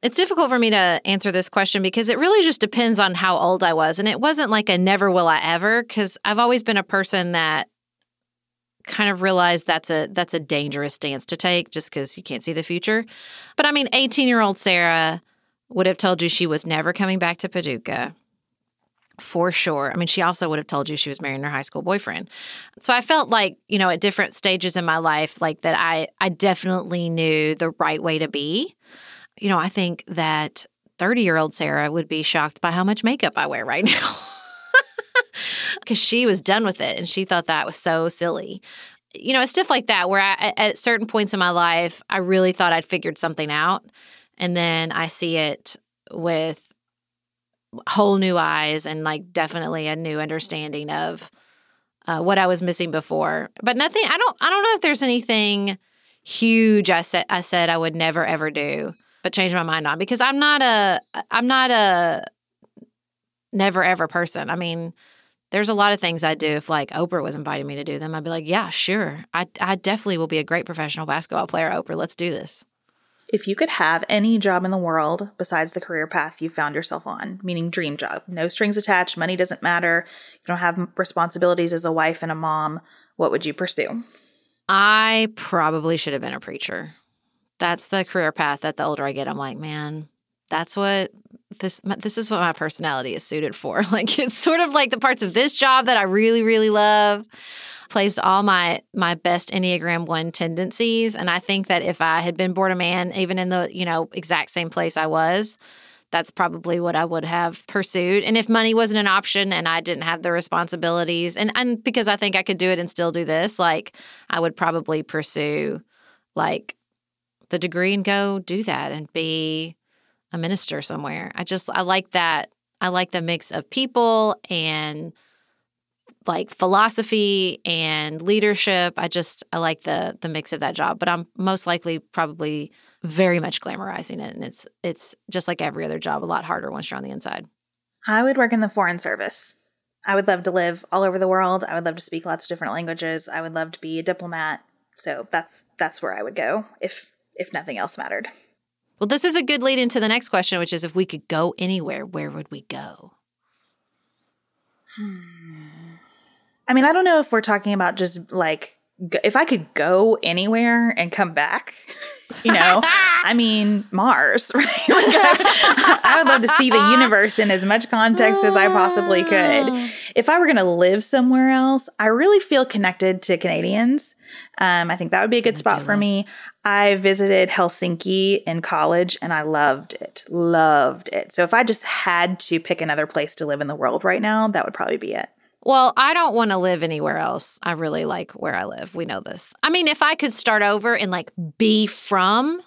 It's difficult for me to answer this question because it really just depends on how old I was. And it wasn't like a never will I ever, because I've always been a person that kind of realized that's a that's a dangerous stance to take just because you can't see the future. But I mean, 18 year old Sarah would have told you she was never coming back to Paducah. For sure. I mean, she also would have told you she was marrying her high school boyfriend. So I felt like, you know, at different stages in my life, like that I I definitely knew the right way to be you know, I think that 30 year old Sarah would be shocked by how much makeup I wear right [LAUGHS] now. Because she was done with it and she thought that was so silly. You know, it's stuff like that where I, at certain points in my life, I really thought I'd figured something out. And then I see it with whole new eyes and like definitely a new understanding of uh, what I was missing before. But nothing, I don't, I don't know if there's anything huge I said, I said I would never ever do but change my mind on because I'm not a I'm not a never ever person. I mean, there's a lot of things I do. If like Oprah was inviting me to do them, I'd be like, yeah, sure. I I definitely will be a great professional basketball player, Oprah. Let's do this. If you could have any job in the world besides the career path you found yourself on, meaning dream job, no strings attached, money doesn't matter, you don't have responsibilities as a wife and a mom, what would you pursue? I probably should have been a preacher that's the career path that the older I get, I'm like, man, that's what this this is what my personality is suited for. [LAUGHS] Like it's sort of like the parts of this job that I really really love to all my my best Enneagram 1 tendencies and I think that if I had been born a man even in the, you know, exact same place I was, that's probably what I would have pursued. And if money wasn't an option and I didn't have the responsibilities and and because I think I could do it and still do this, like I would probably pursue like the degree and go do that and be a minister somewhere. I just I like that. I like the mix of people and like philosophy and leadership. I just I like the the mix of that job, but I'm most likely probably very much glamorizing it and it's it's just like every other job a lot harder once you're on the inside. I would work in the foreign service. I would love to live all over the world. I would love to speak lots of different languages. I would love to be a diplomat. So that's that's where I would go if if nothing else mattered. Well, this is a good lead into the next question, which is if we could go anywhere, where would we go? Hmm. I mean, I don't know if we're talking about just like if I could go anywhere and come back, [LAUGHS] you know, [LAUGHS] I mean, Mars, [LAUGHS] right? Like I, I, would love to see the universe in as much context as I possibly could. If I were going to live somewhere else, I really feel connected to Canadians. Um, I think that would be a good spot for me. I visited Helsinki in college and I loved it. Loved it. So if I just had to pick another place to live in the world right now, that would probably be it. Well, I don't want to live anywhere else. I really like where I live. We know this. I mean, if I could start over and like be from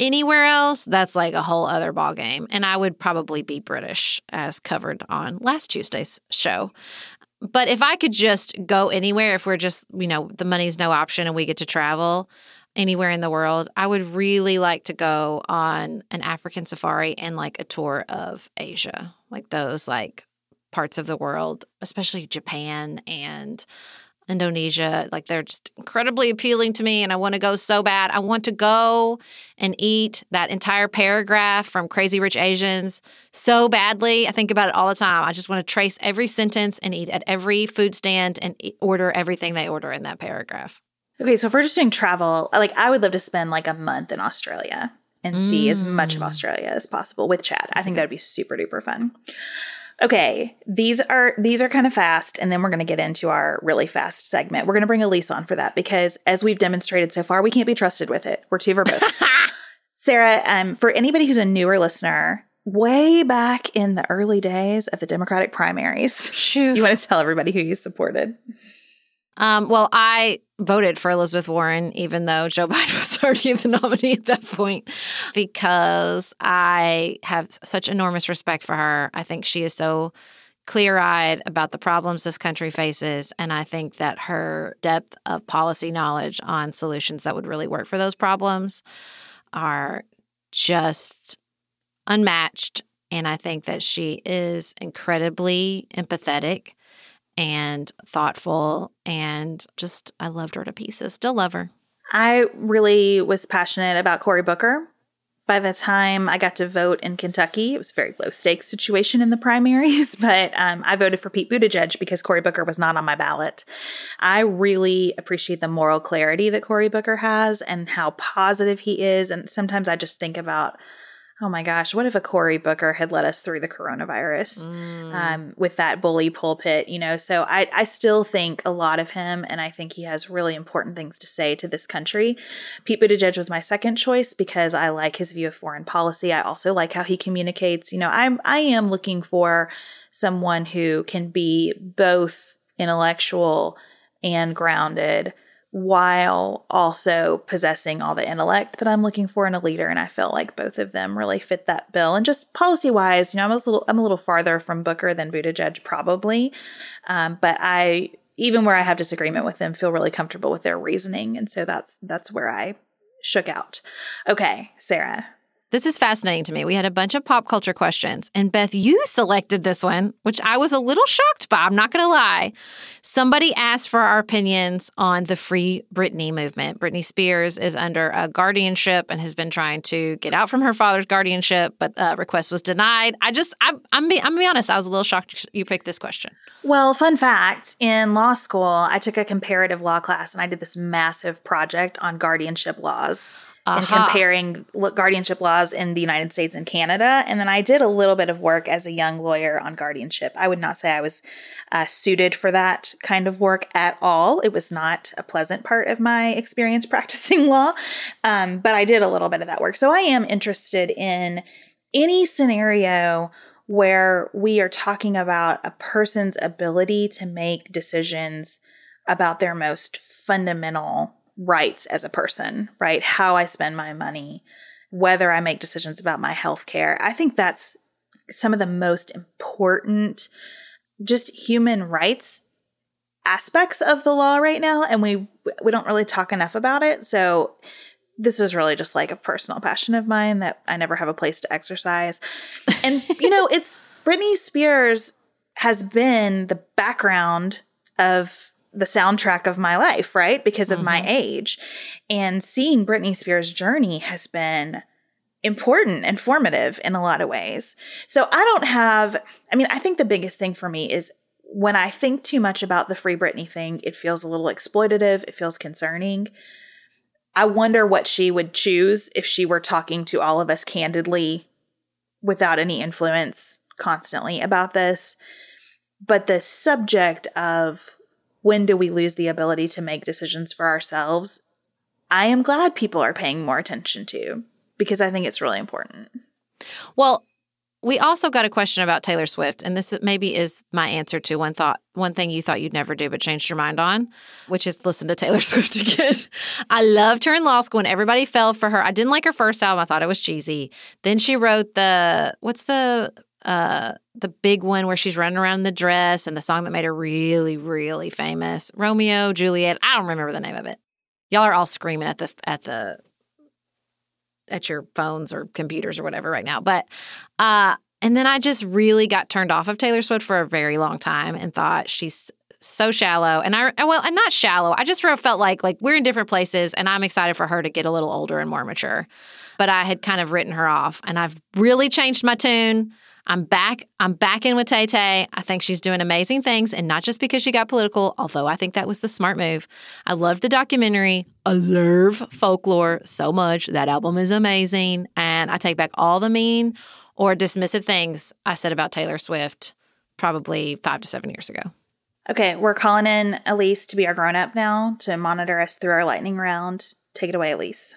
anywhere else, that's like a whole other ball game. And I would probably be British, as covered on last Tuesday's show. But if I could just go anywhere, if we're just, you know, the money's no option and we get to travel anywhere in the world, I would really like to go on an African safari and like a tour of Asia, like those like parts of the world, especially Japan and Indonesia. Like they're just incredibly appealing to me and I want to go so bad. I want to go and eat that entire paragraph from Crazy Rich Asians so badly. I think about it all the time. I just want to trace every sentence and eat at every food stand and order everything they order in that paragraph. Okay, so if we're just doing travel, like I would love to spend like a month in Australia and mm. see as much of mm. Australia as possible with Chad. I think that would be super duper fun. Okay, these are these are kind of fast, and then we're going to get into our really fast segment. We're going to bring Elise on for that because, as we've demonstrated so far, we can't be trusted with it. We're too verbose. [LAUGHS] Sarah, um, for anybody who's a newer listener, way back in the early days of the Democratic primaries, you want to tell everybody who you supported? Um, well, I voted for Elizabeth Warren, even though Joe [LAUGHS] Biden was already the nominee at that point, because I have such enormous respect for her. I think she is so clear eyed about the problems this country faces. And I think that her depth of policy knowledge on solutions that would really work for those problems are just unmatched. And I think that she is incredibly empathetic and thoughtful and just I loved her to pieces. Still love her. I really was passionate about Cory Booker. By the time I got to vote in Kentucky, it was a very low stakes situation in the primaries, [LAUGHS] but um, I voted for Pete Buttigieg because Cory Booker was not on my ballot. I really appreciate the moral clarity that Cory Booker has and how positive he is. And sometimes I just think about oh my gosh, what if a Cory Booker had led us through the coronavirus mm. um, with that bully pulpit, you know? So I, I still think a lot of him, and I think he has really important things to say to this country. Pete Buttigieg was my second choice because I like his view of foreign policy. I also like how he communicates. You know, I'm I am looking for someone who can be both intellectual and grounded while also possessing all the intellect that I'm looking for in a leader. And I felt like both of them really fit that bill. And just policy wise, you know, I'm a little I'm a little farther from Booker than Buttigieg probably, um, but I even where I have disagreement with them, feel really comfortable with their reasoning, and so that's that's where I shook out. Okay, Sarah, this is fascinating to me. We had a bunch of pop culture questions, and Beth, you selected this one, which I was a little shocked by. I'm not going to lie. Somebody asked for our opinions on the Free Britney movement. Britney Spears is under a guardianship and has been trying to get out from her father's guardianship, but the request was denied. I just, I, I'm, I'm gonna be honest, I was a little shocked you picked this question. Well, fun fact in law school, I took a comparative law class and I did this massive project on guardianship laws uh-huh. and comparing guardianship laws in the United States and Canada. And then I did a little bit of work as a young lawyer on guardianship. I would not say I was uh, suited for that kind of work at all. It was not a pleasant part of my experience [LAUGHS] practicing law, um, but I did a little bit of that work. So I am interested in any scenario where we are talking about a person's ability to make decisions about their most fundamental rights as a person, right? How I spend my money, whether I make decisions about my health care. I think that's some of the most important just human rights aspects of the law right now and we we don't really talk enough about it. So this is really just like a personal passion of mine that I never have a place to exercise. And you know, [LAUGHS] it's Britney Spears has been the background of the soundtrack of my life, right? Because of mm-hmm. my age. And seeing Britney Spears' journey has been important and formative in a lot of ways. So I don't have, I mean, I think the biggest thing for me is when I think too much about the Free Britney thing, it feels a little exploitative, it feels concerning. I wonder what she would choose if she were talking to all of us candidly without any influence constantly about this. But the subject of when do we lose the ability to make decisions for ourselves? I am glad people are paying more attention to because I think it's really important. Well, we also got a question about Taylor Swift, and this maybe is my answer to one thought, one thing you thought you'd never do but changed your mind on, which is listen to Taylor [LAUGHS] Swift again. I loved her in law school, and everybody fell for her. I didn't like her first album; I thought it was cheesy. Then she wrote the what's the uh the big one where she's running around in the dress, and the song that made her really, really famous, Romeo Juliet. I don't remember the name of it. Y'all are all screaming at the at the at your phones or computers or whatever right now. But uh and then I just really got turned off of Taylor Swift for a very long time and thought she's so shallow. And I well, and not shallow. I just felt like like we're in different places and I'm excited for her to get a little older and more mature. But I had kind of written her off and I've really changed my tune. I'm back. I'm back in with Tay Tay. I think she's doing amazing things, and not just because she got political, although I think that was the smart move. I love the documentary. Love folklore so much. That album is amazing. And I take back all the mean or dismissive things I said about Taylor Swift probably five to seven years ago. Okay, we're calling in Elise to be our grown up now to monitor us through our lightning round. Take it away, Elise.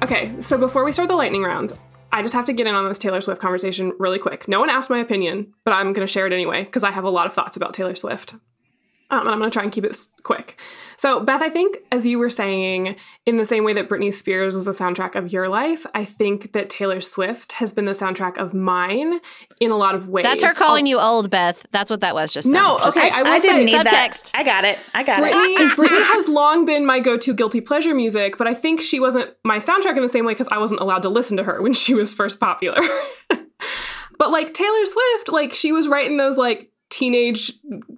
Okay, so before we start the lightning round, I just have to get in on this Taylor Swift conversation really quick. No one asked my opinion, but I'm going to share it anyway because I have a lot of thoughts about Taylor Swift. Um, and I'm going to try and keep it quick. So, Beth, I think as you were saying, in the same way that Britney Spears was the soundtrack of your life, I think that Taylor Swift has been the soundtrack of mine in a lot of ways. That's her calling I'll, you old, Beth. That's what that was just. No, now. okay. I, I, I didn't need subtext. that. I got it. I got Britney, it. [LAUGHS] Britney has long been my go-to guilty pleasure music, but I think she wasn't my soundtrack in the same way because I wasn't allowed to listen to her when she was first popular. [LAUGHS] but like Taylor Swift, like she was writing those like teenage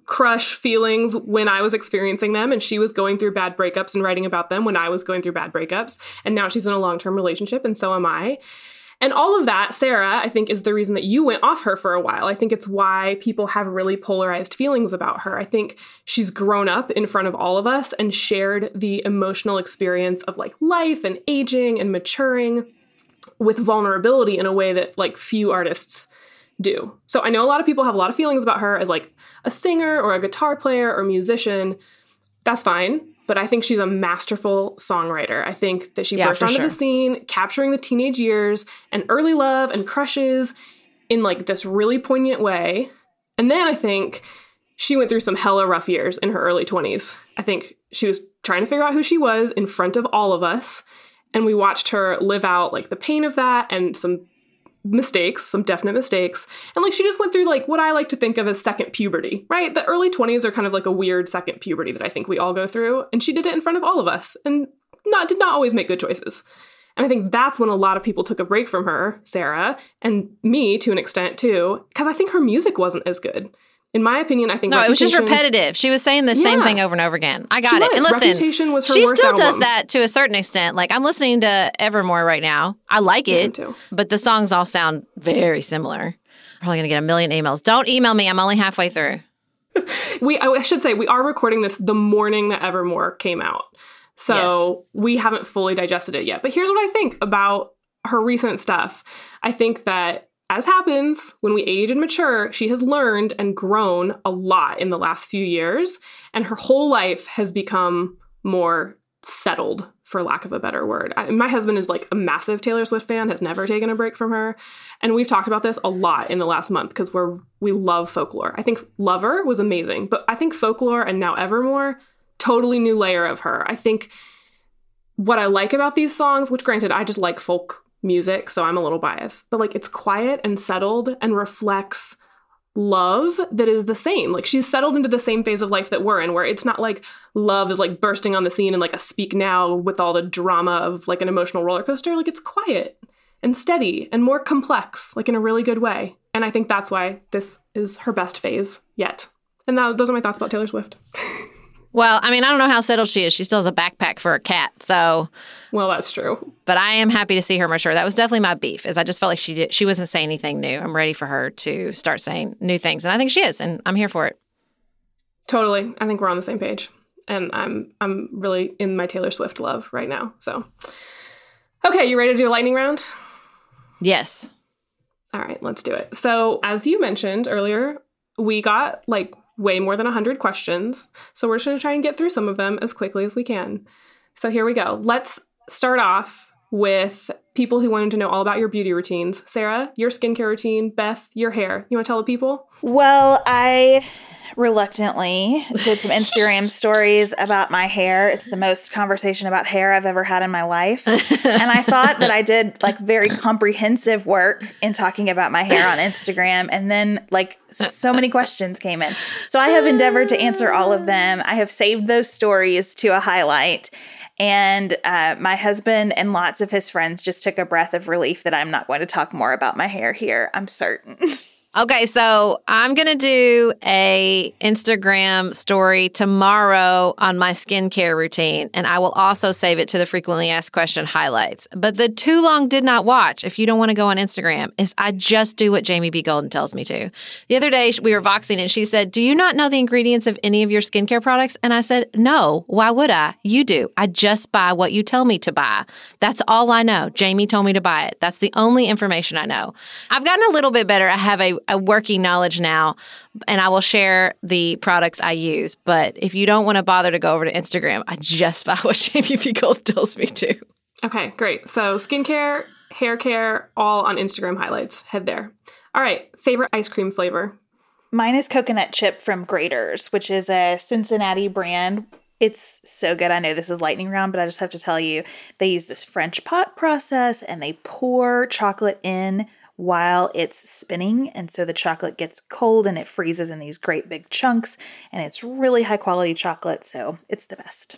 crush feelings when I was experiencing them, and she was going through bad breakups and writing about them when I was going through bad breakups. And now she's in a long term relationship, and so am I. And all of that, Sarah, I think is the reason that you went off her for a while. I think it's why people have really polarized feelings about her. I think she's grown up in front of all of us and shared the emotional experience of like life and aging and maturing with vulnerability in a way that like few artists do. So I know a lot of people have a lot of feelings about her as like a singer or a guitar player or musician. That's fine. But I think she's a masterful songwriter. I think that she yeah, burst onto sure. the scene, capturing the teenage years and early love and crushes in like this really poignant way. And then I think she went through some hella rough years in her early 20s. I think she was trying to figure out who she was in front of all of us. And we watched her live out like the pain of that and some mistakes, some definite mistakes. And like she just went through like what I like to think of as second puberty, right? The early 20s are kind of like a weird second puberty that I think we all go through. And she did it in front of all of us and not did not always make good choices. And I think that's when a lot of people took a break from her, Sarah, and me to an extent too, because I think her music wasn't as good in my opinion, I think no, it was just repetitive. She was saying the yeah. same thing over and over again. I got she it. Was. And listen, Reputation was her she still album. does that to a certain extent. Like I'm listening to Evermore right now. I like it, yeah, but the songs all sound very similar. Probably gonna get a million emails. Don't email me. I'm only halfway through. [LAUGHS] we, I should say, we are recording this the morning that Evermore came out, so yes. we haven't fully digested it yet. But here's what I think about her recent stuff. I think that as happens when we age and mature, she has learned and grown a lot in the last few years, and her whole life has become more settled, for lack of a better word. I, my husband is like a massive Taylor Swift fan, has never taken a break from her, and we've talked about this a lot in the last month because we're we love folklore. I think Lover was amazing, but I think folklore and now Evermore, totally new layer of her. I think what I like about these songs, which granted I just like folk music, so I'm a little biased, but like it's quiet and settled and reflects love that is the same. Like she's settled into the same phase of life that we're in, where it's not like love is like bursting on the scene and like a speak now with all the drama of like an emotional roller coaster. Like it's quiet and steady and more complex, like in a really good way. And I think that's why this is her best phase yet. And that, those are my thoughts about Taylor Swift. [LAUGHS] Well, I mean, I don't know how settled she is. She still has a backpack for a cat, so. Well, that's true. But I am happy to see her mature. That was definitely my beef. Is I just felt like she did. She wasn't saying anything new. I'm ready for her to start saying new things, and I think she is, and I'm here for it. Totally. I think we're on the same page, and I'm I'm really in my Taylor Swift love right now. So, okay, you ready to do a lightning round? Yes. All right, let's do it. So, as you mentioned earlier, we got like way more than 100 questions. So we're just going to try and get through some of them as quickly as we can. So here we go. Let's start off with people who wanted to know all about your beauty routines. Sarah, your skincare routine. Beth, your hair. You want to tell the people? Well, I reluctantly did some Instagram [LAUGHS] stories about my hair. It's the most conversation about hair I've ever had in my life. and I thought that I did like very comprehensive work in talking about my hair on Instagram. And then like so many questions came in. So I have endeavored to answer all of them. I have saved those stories to a highlight. And uh, my husband and lots of his friends just took a breath of relief that I'm not going to talk more about my hair here. I'm certain. [LAUGHS] Okay, so I'm gonna do a Instagram story tomorrow on my skincare routine, and I will also save it to the frequently asked question highlights. But the too long did not watch. If you don't want to go on Instagram, is I just do what Jamie B. Golden tells me to. The other day we were voxing, and she said, "Do you not know the ingredients of any of your skincare products?" And I said, "No. Why would I? You do. I just buy what you tell me to buy. That's all I know. Jamie told me to buy it. That's the only information I know. I've gotten a little bit better. I have a a working knowledge now, and I will share the products I use. But if you don't want to bother to go over to Instagram, I just [LAUGHS] buy what Jamie P. Gold tells me to. Okay, great. So skincare, hair care, all on Instagram highlights. Head there. All right, favorite ice cream flavor? Mine is coconut chip from Graeter's, which is a Cincinnati brand. It's so good. I know this is lightning round, but I just have to tell you, they use this French pot process and they pour chocolate in while it's spinning. And so the chocolate gets cold and it freezes in these great big chunks. And it's really high quality chocolate. So it's the best.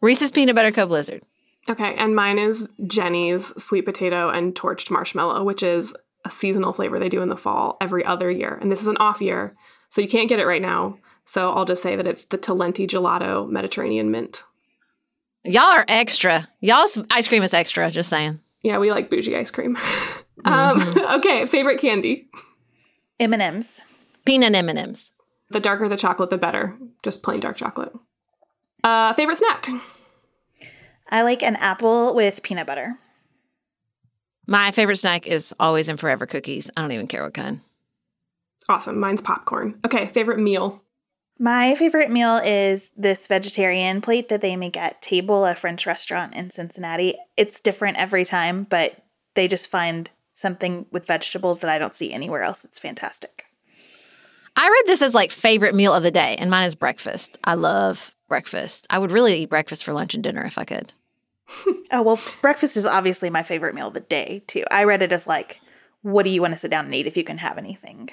Reese's Peanut Butter Cup Blizzard. Okay, and mine is Jeni's sweet potato and torched marshmallow, which is a seasonal flavor they do in the fall every other year. And this is an off year, so you can't get it right now. So I'll just say that it's the Talenti Gelato Mediterranean Mint. Y'all are extra. Y'all's ice cream is extra, just saying. Yeah, we like bougie ice cream. [LAUGHS] um, [LAUGHS] okay, favorite candy. M&M's. Peanut M&Ms. The darker the chocolate, the better. Just plain dark chocolate. Uh, favorite snack. I like an apple with peanut butter. My favorite snack is always and forever cookies. I don't even care what kind. Awesome. Mine's popcorn. Okay, favorite meal. My favorite meal is this vegetarian plate that they make at Table, a French restaurant in Cincinnati. It's different every time, but they just find something with vegetables that I don't see anywhere else. It's fantastic. I read this as like favorite meal of the day, and mine is breakfast. I love breakfast. I would really eat breakfast for lunch and dinner if I could. [LAUGHS] oh, well, breakfast is obviously my favorite meal of the day, too. I read it as like, what do you want to sit down and eat if you can have anything?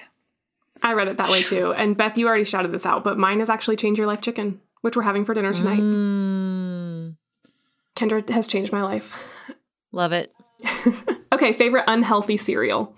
I read it that way too. And Beth, you already shouted this out, but mine is actually Change Your Life Chicken, which we're having for dinner tonight. Mm, Kendra has changed my life. [LAUGHS] love it. [LAUGHS] okay, favorite unhealthy cereal.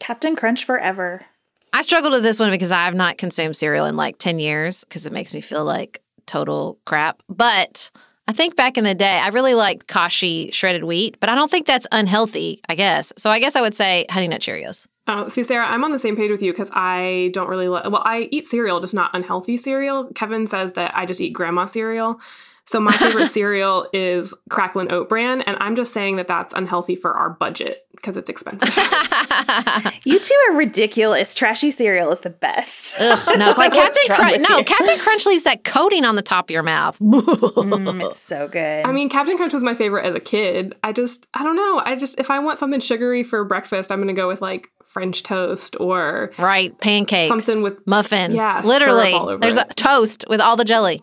Captain Crunch forever. I struggled with this one because I have not consumed cereal in like 10 years because it makes me feel like total crap. But I think back in the day, I really liked Kashi shredded wheat, but I don't think that's unhealthy, I guess. So I guess I would say Honey Nut Cheerios. Oh, see, Sarah, I'm on the same page with you because I don't really li- well, I eat cereal, just not unhealthy cereal. Kevin says that I just eat grandma cereal. So my favorite cereal is Cracklin Oat Bran, and I'm just saying that that's unhealthy for our budget because it's expensive. [LAUGHS] [LAUGHS] You two are ridiculous. Trashy cereal is the best. Ugh, no, [LAUGHS] like Captain Crunch. No, you? Captain Crunch leaves that coating on the top of your mouth. Mm, it's so good. I mean, Captain Crunch was my favorite as a kid. I just, I don't know. I just, if I want something sugary for breakfast, I'm going to go with like French toast or right, pancakes, Something with- muffins. yeah, literally. syrup all over There's a toast with all the jelly.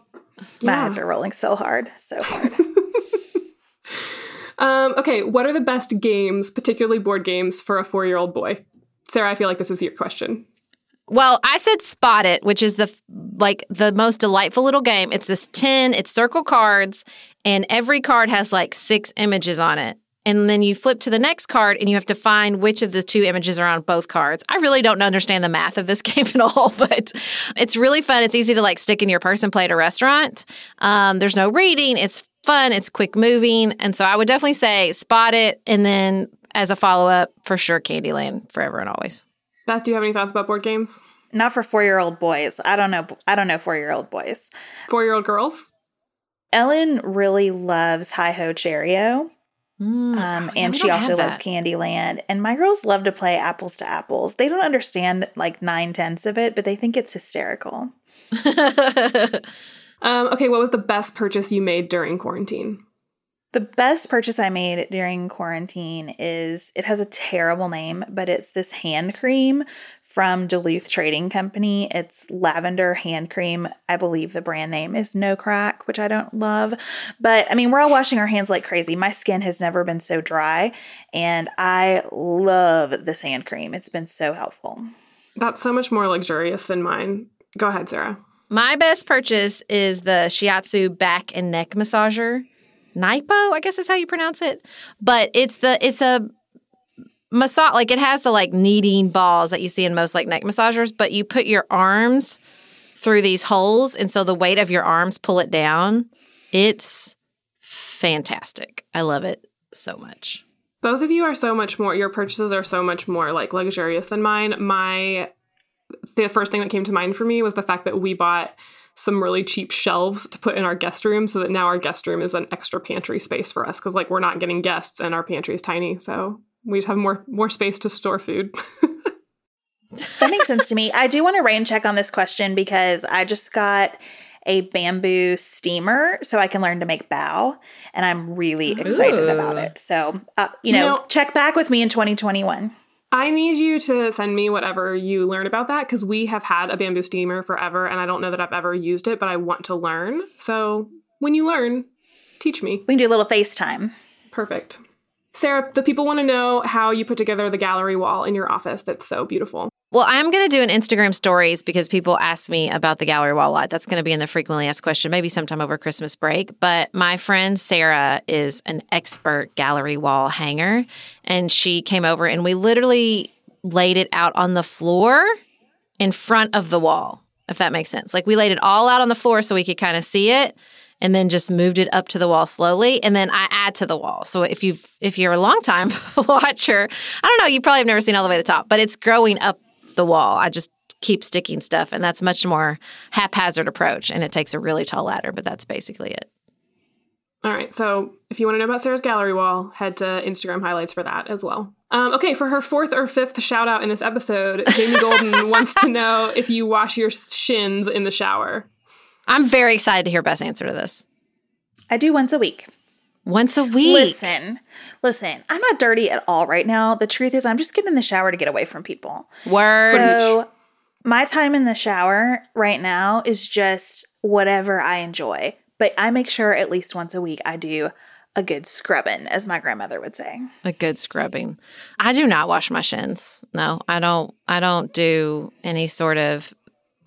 My yeah. eyes are rolling so hard. So hard. [LAUGHS] Um, okay, what are the best games, particularly board games, for a four year old boy? Sarah, I feel like this is your question. Well, I said spot it, which is the like the most delightful little game. It's this tin, it's circle cards, and every card has like six images on it. And then you flip to the next card and you have to find which of the two images are on both cards. I really don't understand the math of this [LAUGHS] game at all, but it's really fun. It's easy to like stick in your purse and play at a restaurant. Um, there's no reading. It's fun. It's quick moving. And so I would definitely say spot it. And then as a follow up, for sure, Candyland forever and always. Beth, do you have any thoughts about board games? Not for four year old boys. I don't know. I don't know four year old boys. Four year old girls? Ellen really loves Hi Ho Cherry-O. Mm, Um, oh, and she also loves that. Candyland. And my girls love to play apples to apples. They don't understand like nine tenths of it, but they think it's hysterical. [LAUGHS] Um, okay, what was the best purchase you made during quarantine? The best purchase I made during quarantine is it has a terrible name, but it's this hand cream from Duluth Trading Company. It's lavender hand cream. I believe the brand name is No Crack, which I don't love. But I mean, we're all washing our hands like crazy. My skin has never been so dry, and I love this hand cream. It's been so helpful. That's so much more luxurious than mine. Go ahead, Sarah. My best purchase is the Shiatsu back and neck massager. Naipo, I guess is how you pronounce it. But it's the it's a massage like it has the like kneading balls that you see in most like neck massagers, but you put your arms through these holes and so the weight of your arms pull it down. It's fantastic. I love it so much. Both of you are so much more, your purchases are so much more like luxurious than mine. My, the first thing that came to mind for me was the fact that we bought some really cheap shelves to put in our guest room so that now our guest room is an extra pantry space for us because like we're not getting guests and our pantry is tiny. So we just have more, more space to store food. [LAUGHS] That makes sense to me. I do want to rain check on this question because I just got a bamboo steamer so I can learn to make bao, and I'm really excited about it. So, uh, you know, You know- check back with me in 2021. I need you to send me whatever you learn about that because we have had a bamboo steamer forever and I don't know that I've ever used it, but I want to learn. So when you learn, teach me. We can do a little FaceTime. Perfect. Sarah, the people want to know how you put together the gallery wall in your office that's so beautiful. Well, I'm going to do an Instagram stories because people ask me about the gallery wall a lot. That's going to be in the frequently asked question, maybe sometime over Christmas break. But my friend Sarah is an expert gallery wall hanger, and she came over and we literally laid it out on the floor in front of the wall, if that makes sense. Like we laid it all out on the floor so we could kind of see it and then just moved it up to the wall slowly and then I add to the wall. So if you've if you're a long time [LAUGHS] watcher, I don't know, you probably have never seen all the way to the top, but it's growing up the wall. I just keep sticking stuff, and that's much more haphazard approach, and it takes a really tall ladder. But that's basically it. All right. So if you want to know about Sarah's gallery wall, head to Instagram highlights for that as well. Um, okay, for her fourth or fifth shout out in this episode, Jamie [LAUGHS] Golden wants to know if you wash your shins in the shower. I'm very excited to hear Beth's answer to this. I do once a week. Once a week. Listen, listen, I'm not dirty at all right now. The truth is, I'm just getting in the shower to get away from people. Word. So, my time in the shower right now is just whatever I enjoy. But I make sure at least once a week I do a good scrubbing, as my grandmother would say. A good scrubbing. I do not wash my shins. No, I don't. I don't do any sort of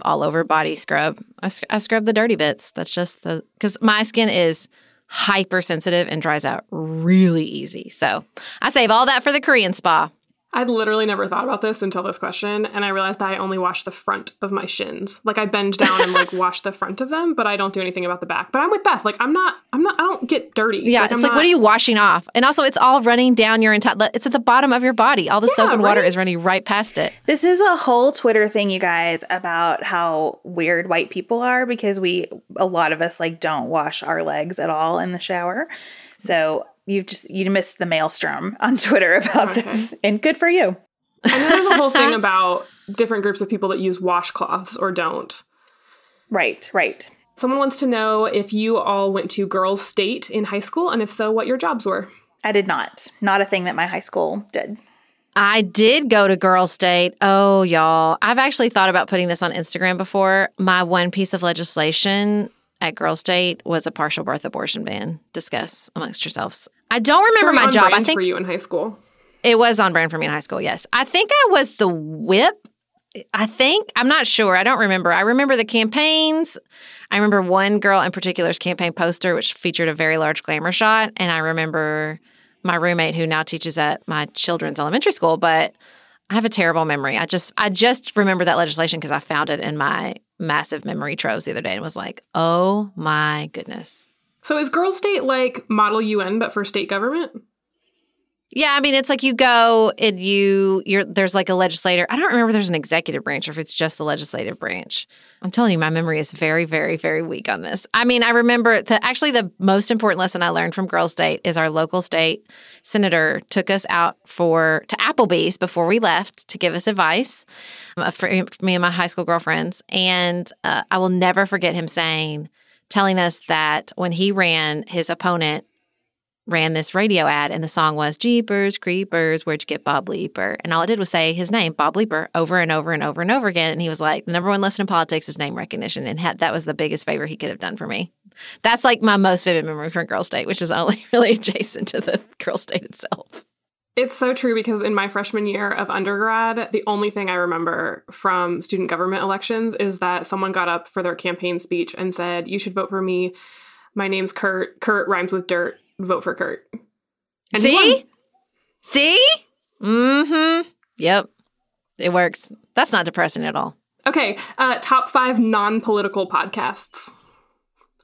all over body scrub. I, I scrub the dirty bits. That's just the because my skin is hypersensitive and dries out really easy. So I save all that for the Korean spa. I'd literally never thought about this until this question, and I realized I only wash the front of my shins. Like I bend down and like wash the front of them, but I don't do anything about the back. But I'm with Beth. Like I'm not. I'm not. I don't get dirty. Yeah, like, it's I'm like not, what are you washing off? And also, it's all running down your entire. It's at the bottom of your body. All the Yeah, soap and water is running right past it. This is a whole Twitter thing, you guys, about how weird white people are because we, a lot of us, like don't wash our legs at all in the shower. So you just you missed the maelstrom on Twitter about Okay. this, and good for you. And there's a whole thing [LAUGHS] about different groups of people that use washcloths or don't. Right, right. Someone wants to know if you all went to girls' state in high school, and if so, what your jobs were. I did not. Not a thing that my high school did. I did go to Girl State. Oh, y'all. I've actually thought about putting this on Instagram before. My one piece of legislation at Girl State was a partial birth abortion ban. Discuss amongst yourselves. I don't remember my job. I think for you in high school. it was on brand for me in high school. Yes. I think I was the whip. I think. I'm not sure. I don't remember. I remember the campaigns. I remember one girl in particular's campaign poster, which featured a very large glamour shot. And I remember my roommate who now teaches at my children's elementary school, but I have a terrible memory. I just I just remember that legislation because I found it in my massive memory troves the other day and was like, oh my goodness. So is girls' state like Model UN but for state government? Yeah, I mean it's like you go and you you're there's like a legislator. I don't remember if there's an executive branch or if it's just the legislative branch. I'm telling you, my memory is very, very, very weak on this. I mean, I remember the actually the most important lesson I learned from Girls State is our local state senator took us out for to Applebee's before we left to give us advice uh, for me and my high school girlfriends, and uh, I will never forget him saying, telling us that when he ran, his opponent ran this radio ad and the song was Jeepers Creepers, where'd you get Bob Leeper? And all it did was say his name, Bob Leeper, over and over and over and over again. And he was like, the number one lesson in politics is name recognition. And that was the biggest favor he could have done for me. That's like my most vivid memory from Girl State, which is only [LAUGHS] really adjacent to the Girl State itself. It's so true because in my freshman year of undergrad, the only thing I remember from student government elections is that someone got up for their campaign speech and said, You should vote for me. My name's Kurt. Kurt rhymes with dirt. Vote for Kurt. And See? See? Mm hmm. Yep. It works. That's not depressing at all. Okay, uh, top five non political podcasts.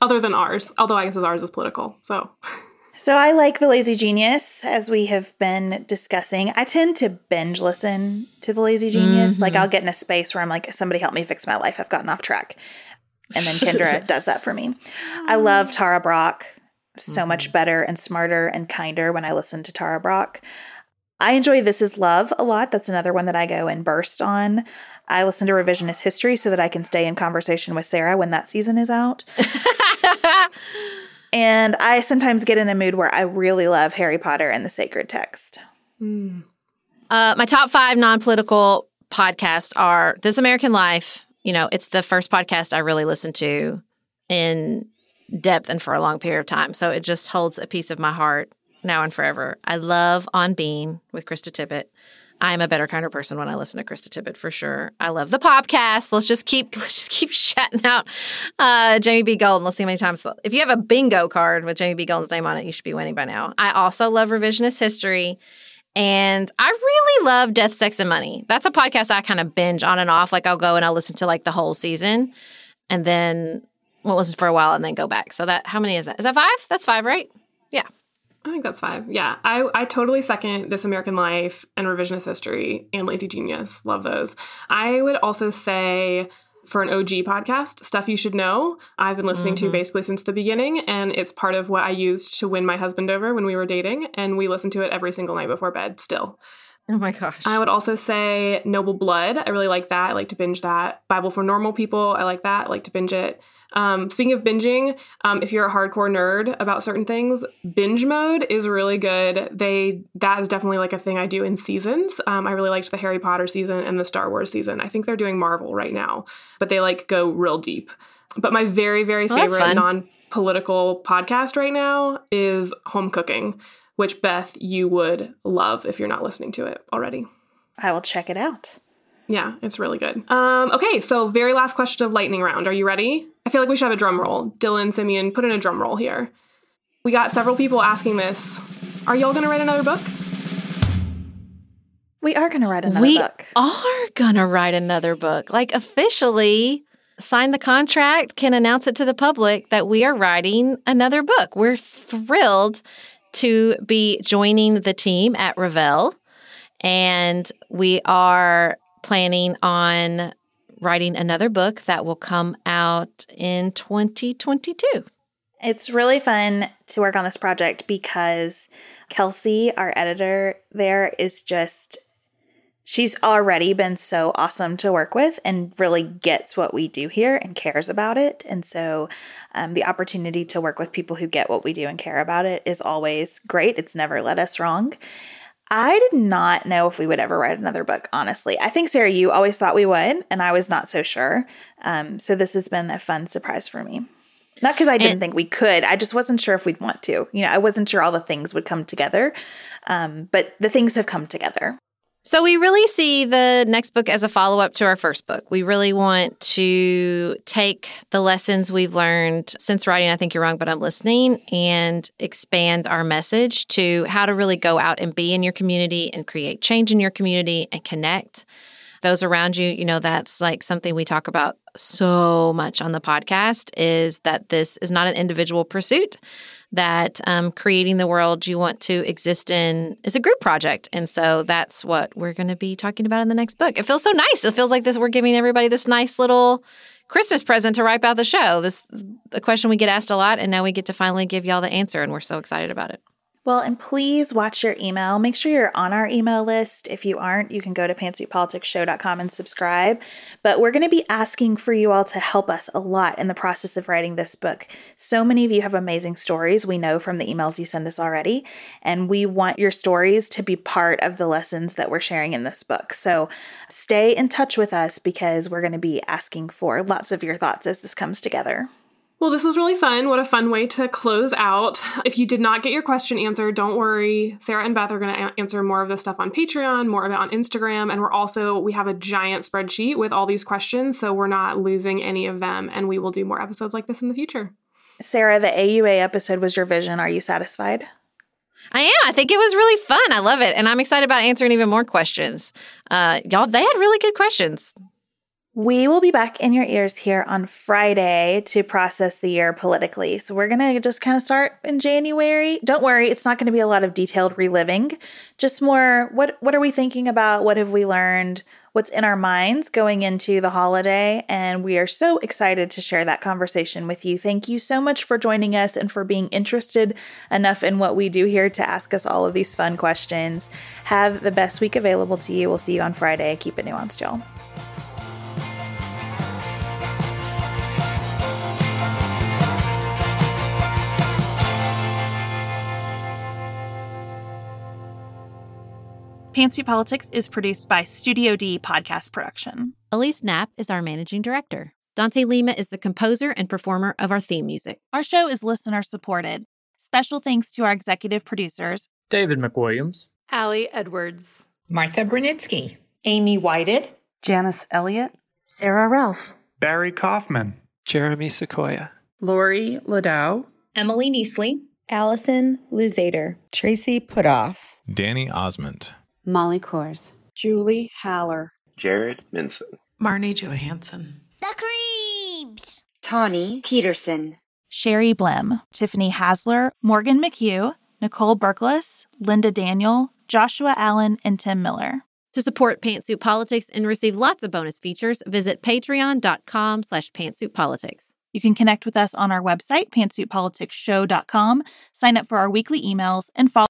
Other than ours, although I guess ours is political. So So I like The Lazy Genius, as we have been discussing. I tend to binge listen to The Lazy Genius. Like I'll get in a space where I'm like, somebody help me fix my life. I've gotten off track. And then Kendra [LAUGHS] does that for me. I love Tara Brach. So much better and smarter and kinder when I listen to Tara Brach. I enjoy This Is Love a lot. That's another one that I go and burst on. I listen to Revisionist History so that I can stay in conversation with Sarah when that season is out. [LAUGHS] And I sometimes get in a mood where I really love Harry Potter and the sacred text. Uh, my top five non political podcasts are This American Life. You know, it's the first podcast I really listened to in depth and for a long period of time. So it just holds a piece of my heart now and forever. I love On Being with Krista Tippett. I'm a better, kind of person when I listen to Krista Tippett for sure. I love the podcast. Let's just keep [LAUGHS] let's just keep shouting out uh, Jamie B. Golden. Let's see how many times. If you have a bingo card with Jamie B. Golden's name on it, you should be winning by now. I also love revisionist history. And I really love Death, Sex, and Money. That's a podcast I kind of binge on and off. Like I'll go and I'll listen to like the whole season and then we'll listen for a while and then go back. So that how many is that? Is that five? That's five, right? Yeah. I think that's five. Yeah. I, I totally second This American Life and Revisionist History and Lazy Genius. Love those. I would also say for an OG podcast, Stuff You Should Know, I've been listening mm-hmm. to basically since the beginning, and it's part of what I used to win my husband over when we were dating, and we listen to it every single night before bed still. Oh my gosh. I would also say Noble Blood. I really like that. I like to binge that. Bible for Normal People. I like that. I like to binge it. Um, speaking of binging, um, if you're a hardcore nerd about certain things, binge mode is really good. They that is definitely like a thing I do in seasons. Um, I really liked the Harry Potter season and the Star Wars season. I think they're doing Marvel right now, but they like go real deep. But my very very favorite non political podcast right now is Home Cooking, which Beth you would love if you're not listening to it already. I will check it out. Yeah, it's really good. Um, okay, so very last question of lightning round. Are you ready? I feel like we should have a drum roll. Dylan, Simeon, put in a drum roll here. We got several people asking this. Are y'all gonna write another book? We are gonna write another we book. We are gonna write another book. Like officially sign the contract, can announce it to the public that we are writing another book. We're thrilled to be joining the team at Revell. And we are planning on writing another book that will come out in 2022. It's really fun to work on this project because Kelsey, our editor there, is just she's already been so awesome to work with and really gets what we do here and cares about it. And so um, the opportunity to work with people who get what we do and care about it is always great. It's never led us wrong. I did not know if we would ever write another book, honestly. I think, Sarah, you always thought we would, and I was not so sure. Um, so this has been a fun surprise for me. Not because I didn't and, think we could, I just wasn't sure if we'd want to. You know, I wasn't sure all the things would come together, um, but the things have come together. So we really see the next book as a follow up to our first book. We really want to take the lessons we've learned since writing I Think You're Wrong, but I'm listening and expand our message to how to really go out and be in your community and create change in your community and connect those around you. You know, that's like something we talk about so much on the podcast is that this is not an individual pursuit that um, creating the world you want to exist in is a group project. And so that's what we're going to be talking about in the next book. It feels so nice. It feels like this we're giving everybody this nice little Christmas present to wrap out the show. This a question we get asked a lot, and now we get to finally give y'all the answer, and we're so excited about it. Well, and please watch your email. Make sure you're on our email list. If you aren't, you can go to pantsuitpoliticsshow.com and subscribe. But we're going to be asking for you all to help us a lot in the process of writing this book. So many of you have amazing stories, we know from the emails you send us already. And we want your stories to be part of the lessons that we're sharing in this book. So stay in touch with us because we're going to be asking for lots of your thoughts as this comes together. Well, this was really fun. What a fun way to close out. If you did not get your question answered, don't worry. Sarah and Beth are going to a- answer more of this stuff on Patreon, more of it on Instagram, and we're also we have a giant spreadsheet with all these questions, so we're not losing any of them and we will do more episodes like this in the future. Sarah, the AUA episode was your vision. Are you satisfied? I am. I think it was really fun. I love it. And I'm excited about answering even more questions. Uh, y'all, they had really good questions. We will be back in your ears here on Friday to process the year politically. So we're going to just kind of start in January. Don't worry, it's not going to be a lot of detailed reliving. Just more what what are we thinking about? What have we learned? What's in our minds going into the holiday? And we are so excited to share that conversation with you. Thank you so much for joining us and for being interested enough in what we do here to ask us all of these fun questions. Have the best week available to you. We'll see you on Friday. Keep it nuanced, y'all. Pantsuit Politics is produced by Studio D Podcast Production. Elise Knapp is our managing director. Dante Lima is the composer and performer of our theme music. Our show is listener supported. Special thanks to our executive producers, David McWilliams, Allie Edwards, Martha Brunitsky, Amy Whited, Janice Elliott, Sarah Ralph, Barry Kaufman, Jeremy Sequoia, Lori Ladow, Emily Neasley, Allison Luzader, Tracy Putoff, Danny Osmond, Molly Kors, Julie Haller, Jared Minson, Marnie Johansson, The Creeps, Tawny Peterson, Sherry Blim, Tiffany Hasler, Morgan McHugh, Nicole Berkles, Linda Daniel, Joshua Allen, and Tim Miller. To support Pantsuit Politics and receive lots of bonus features, visit patreon.com slash pantsuitpolitics. You can connect with us on our website, pantsuitpoliticsshow.com, sign up for our weekly emails, and follow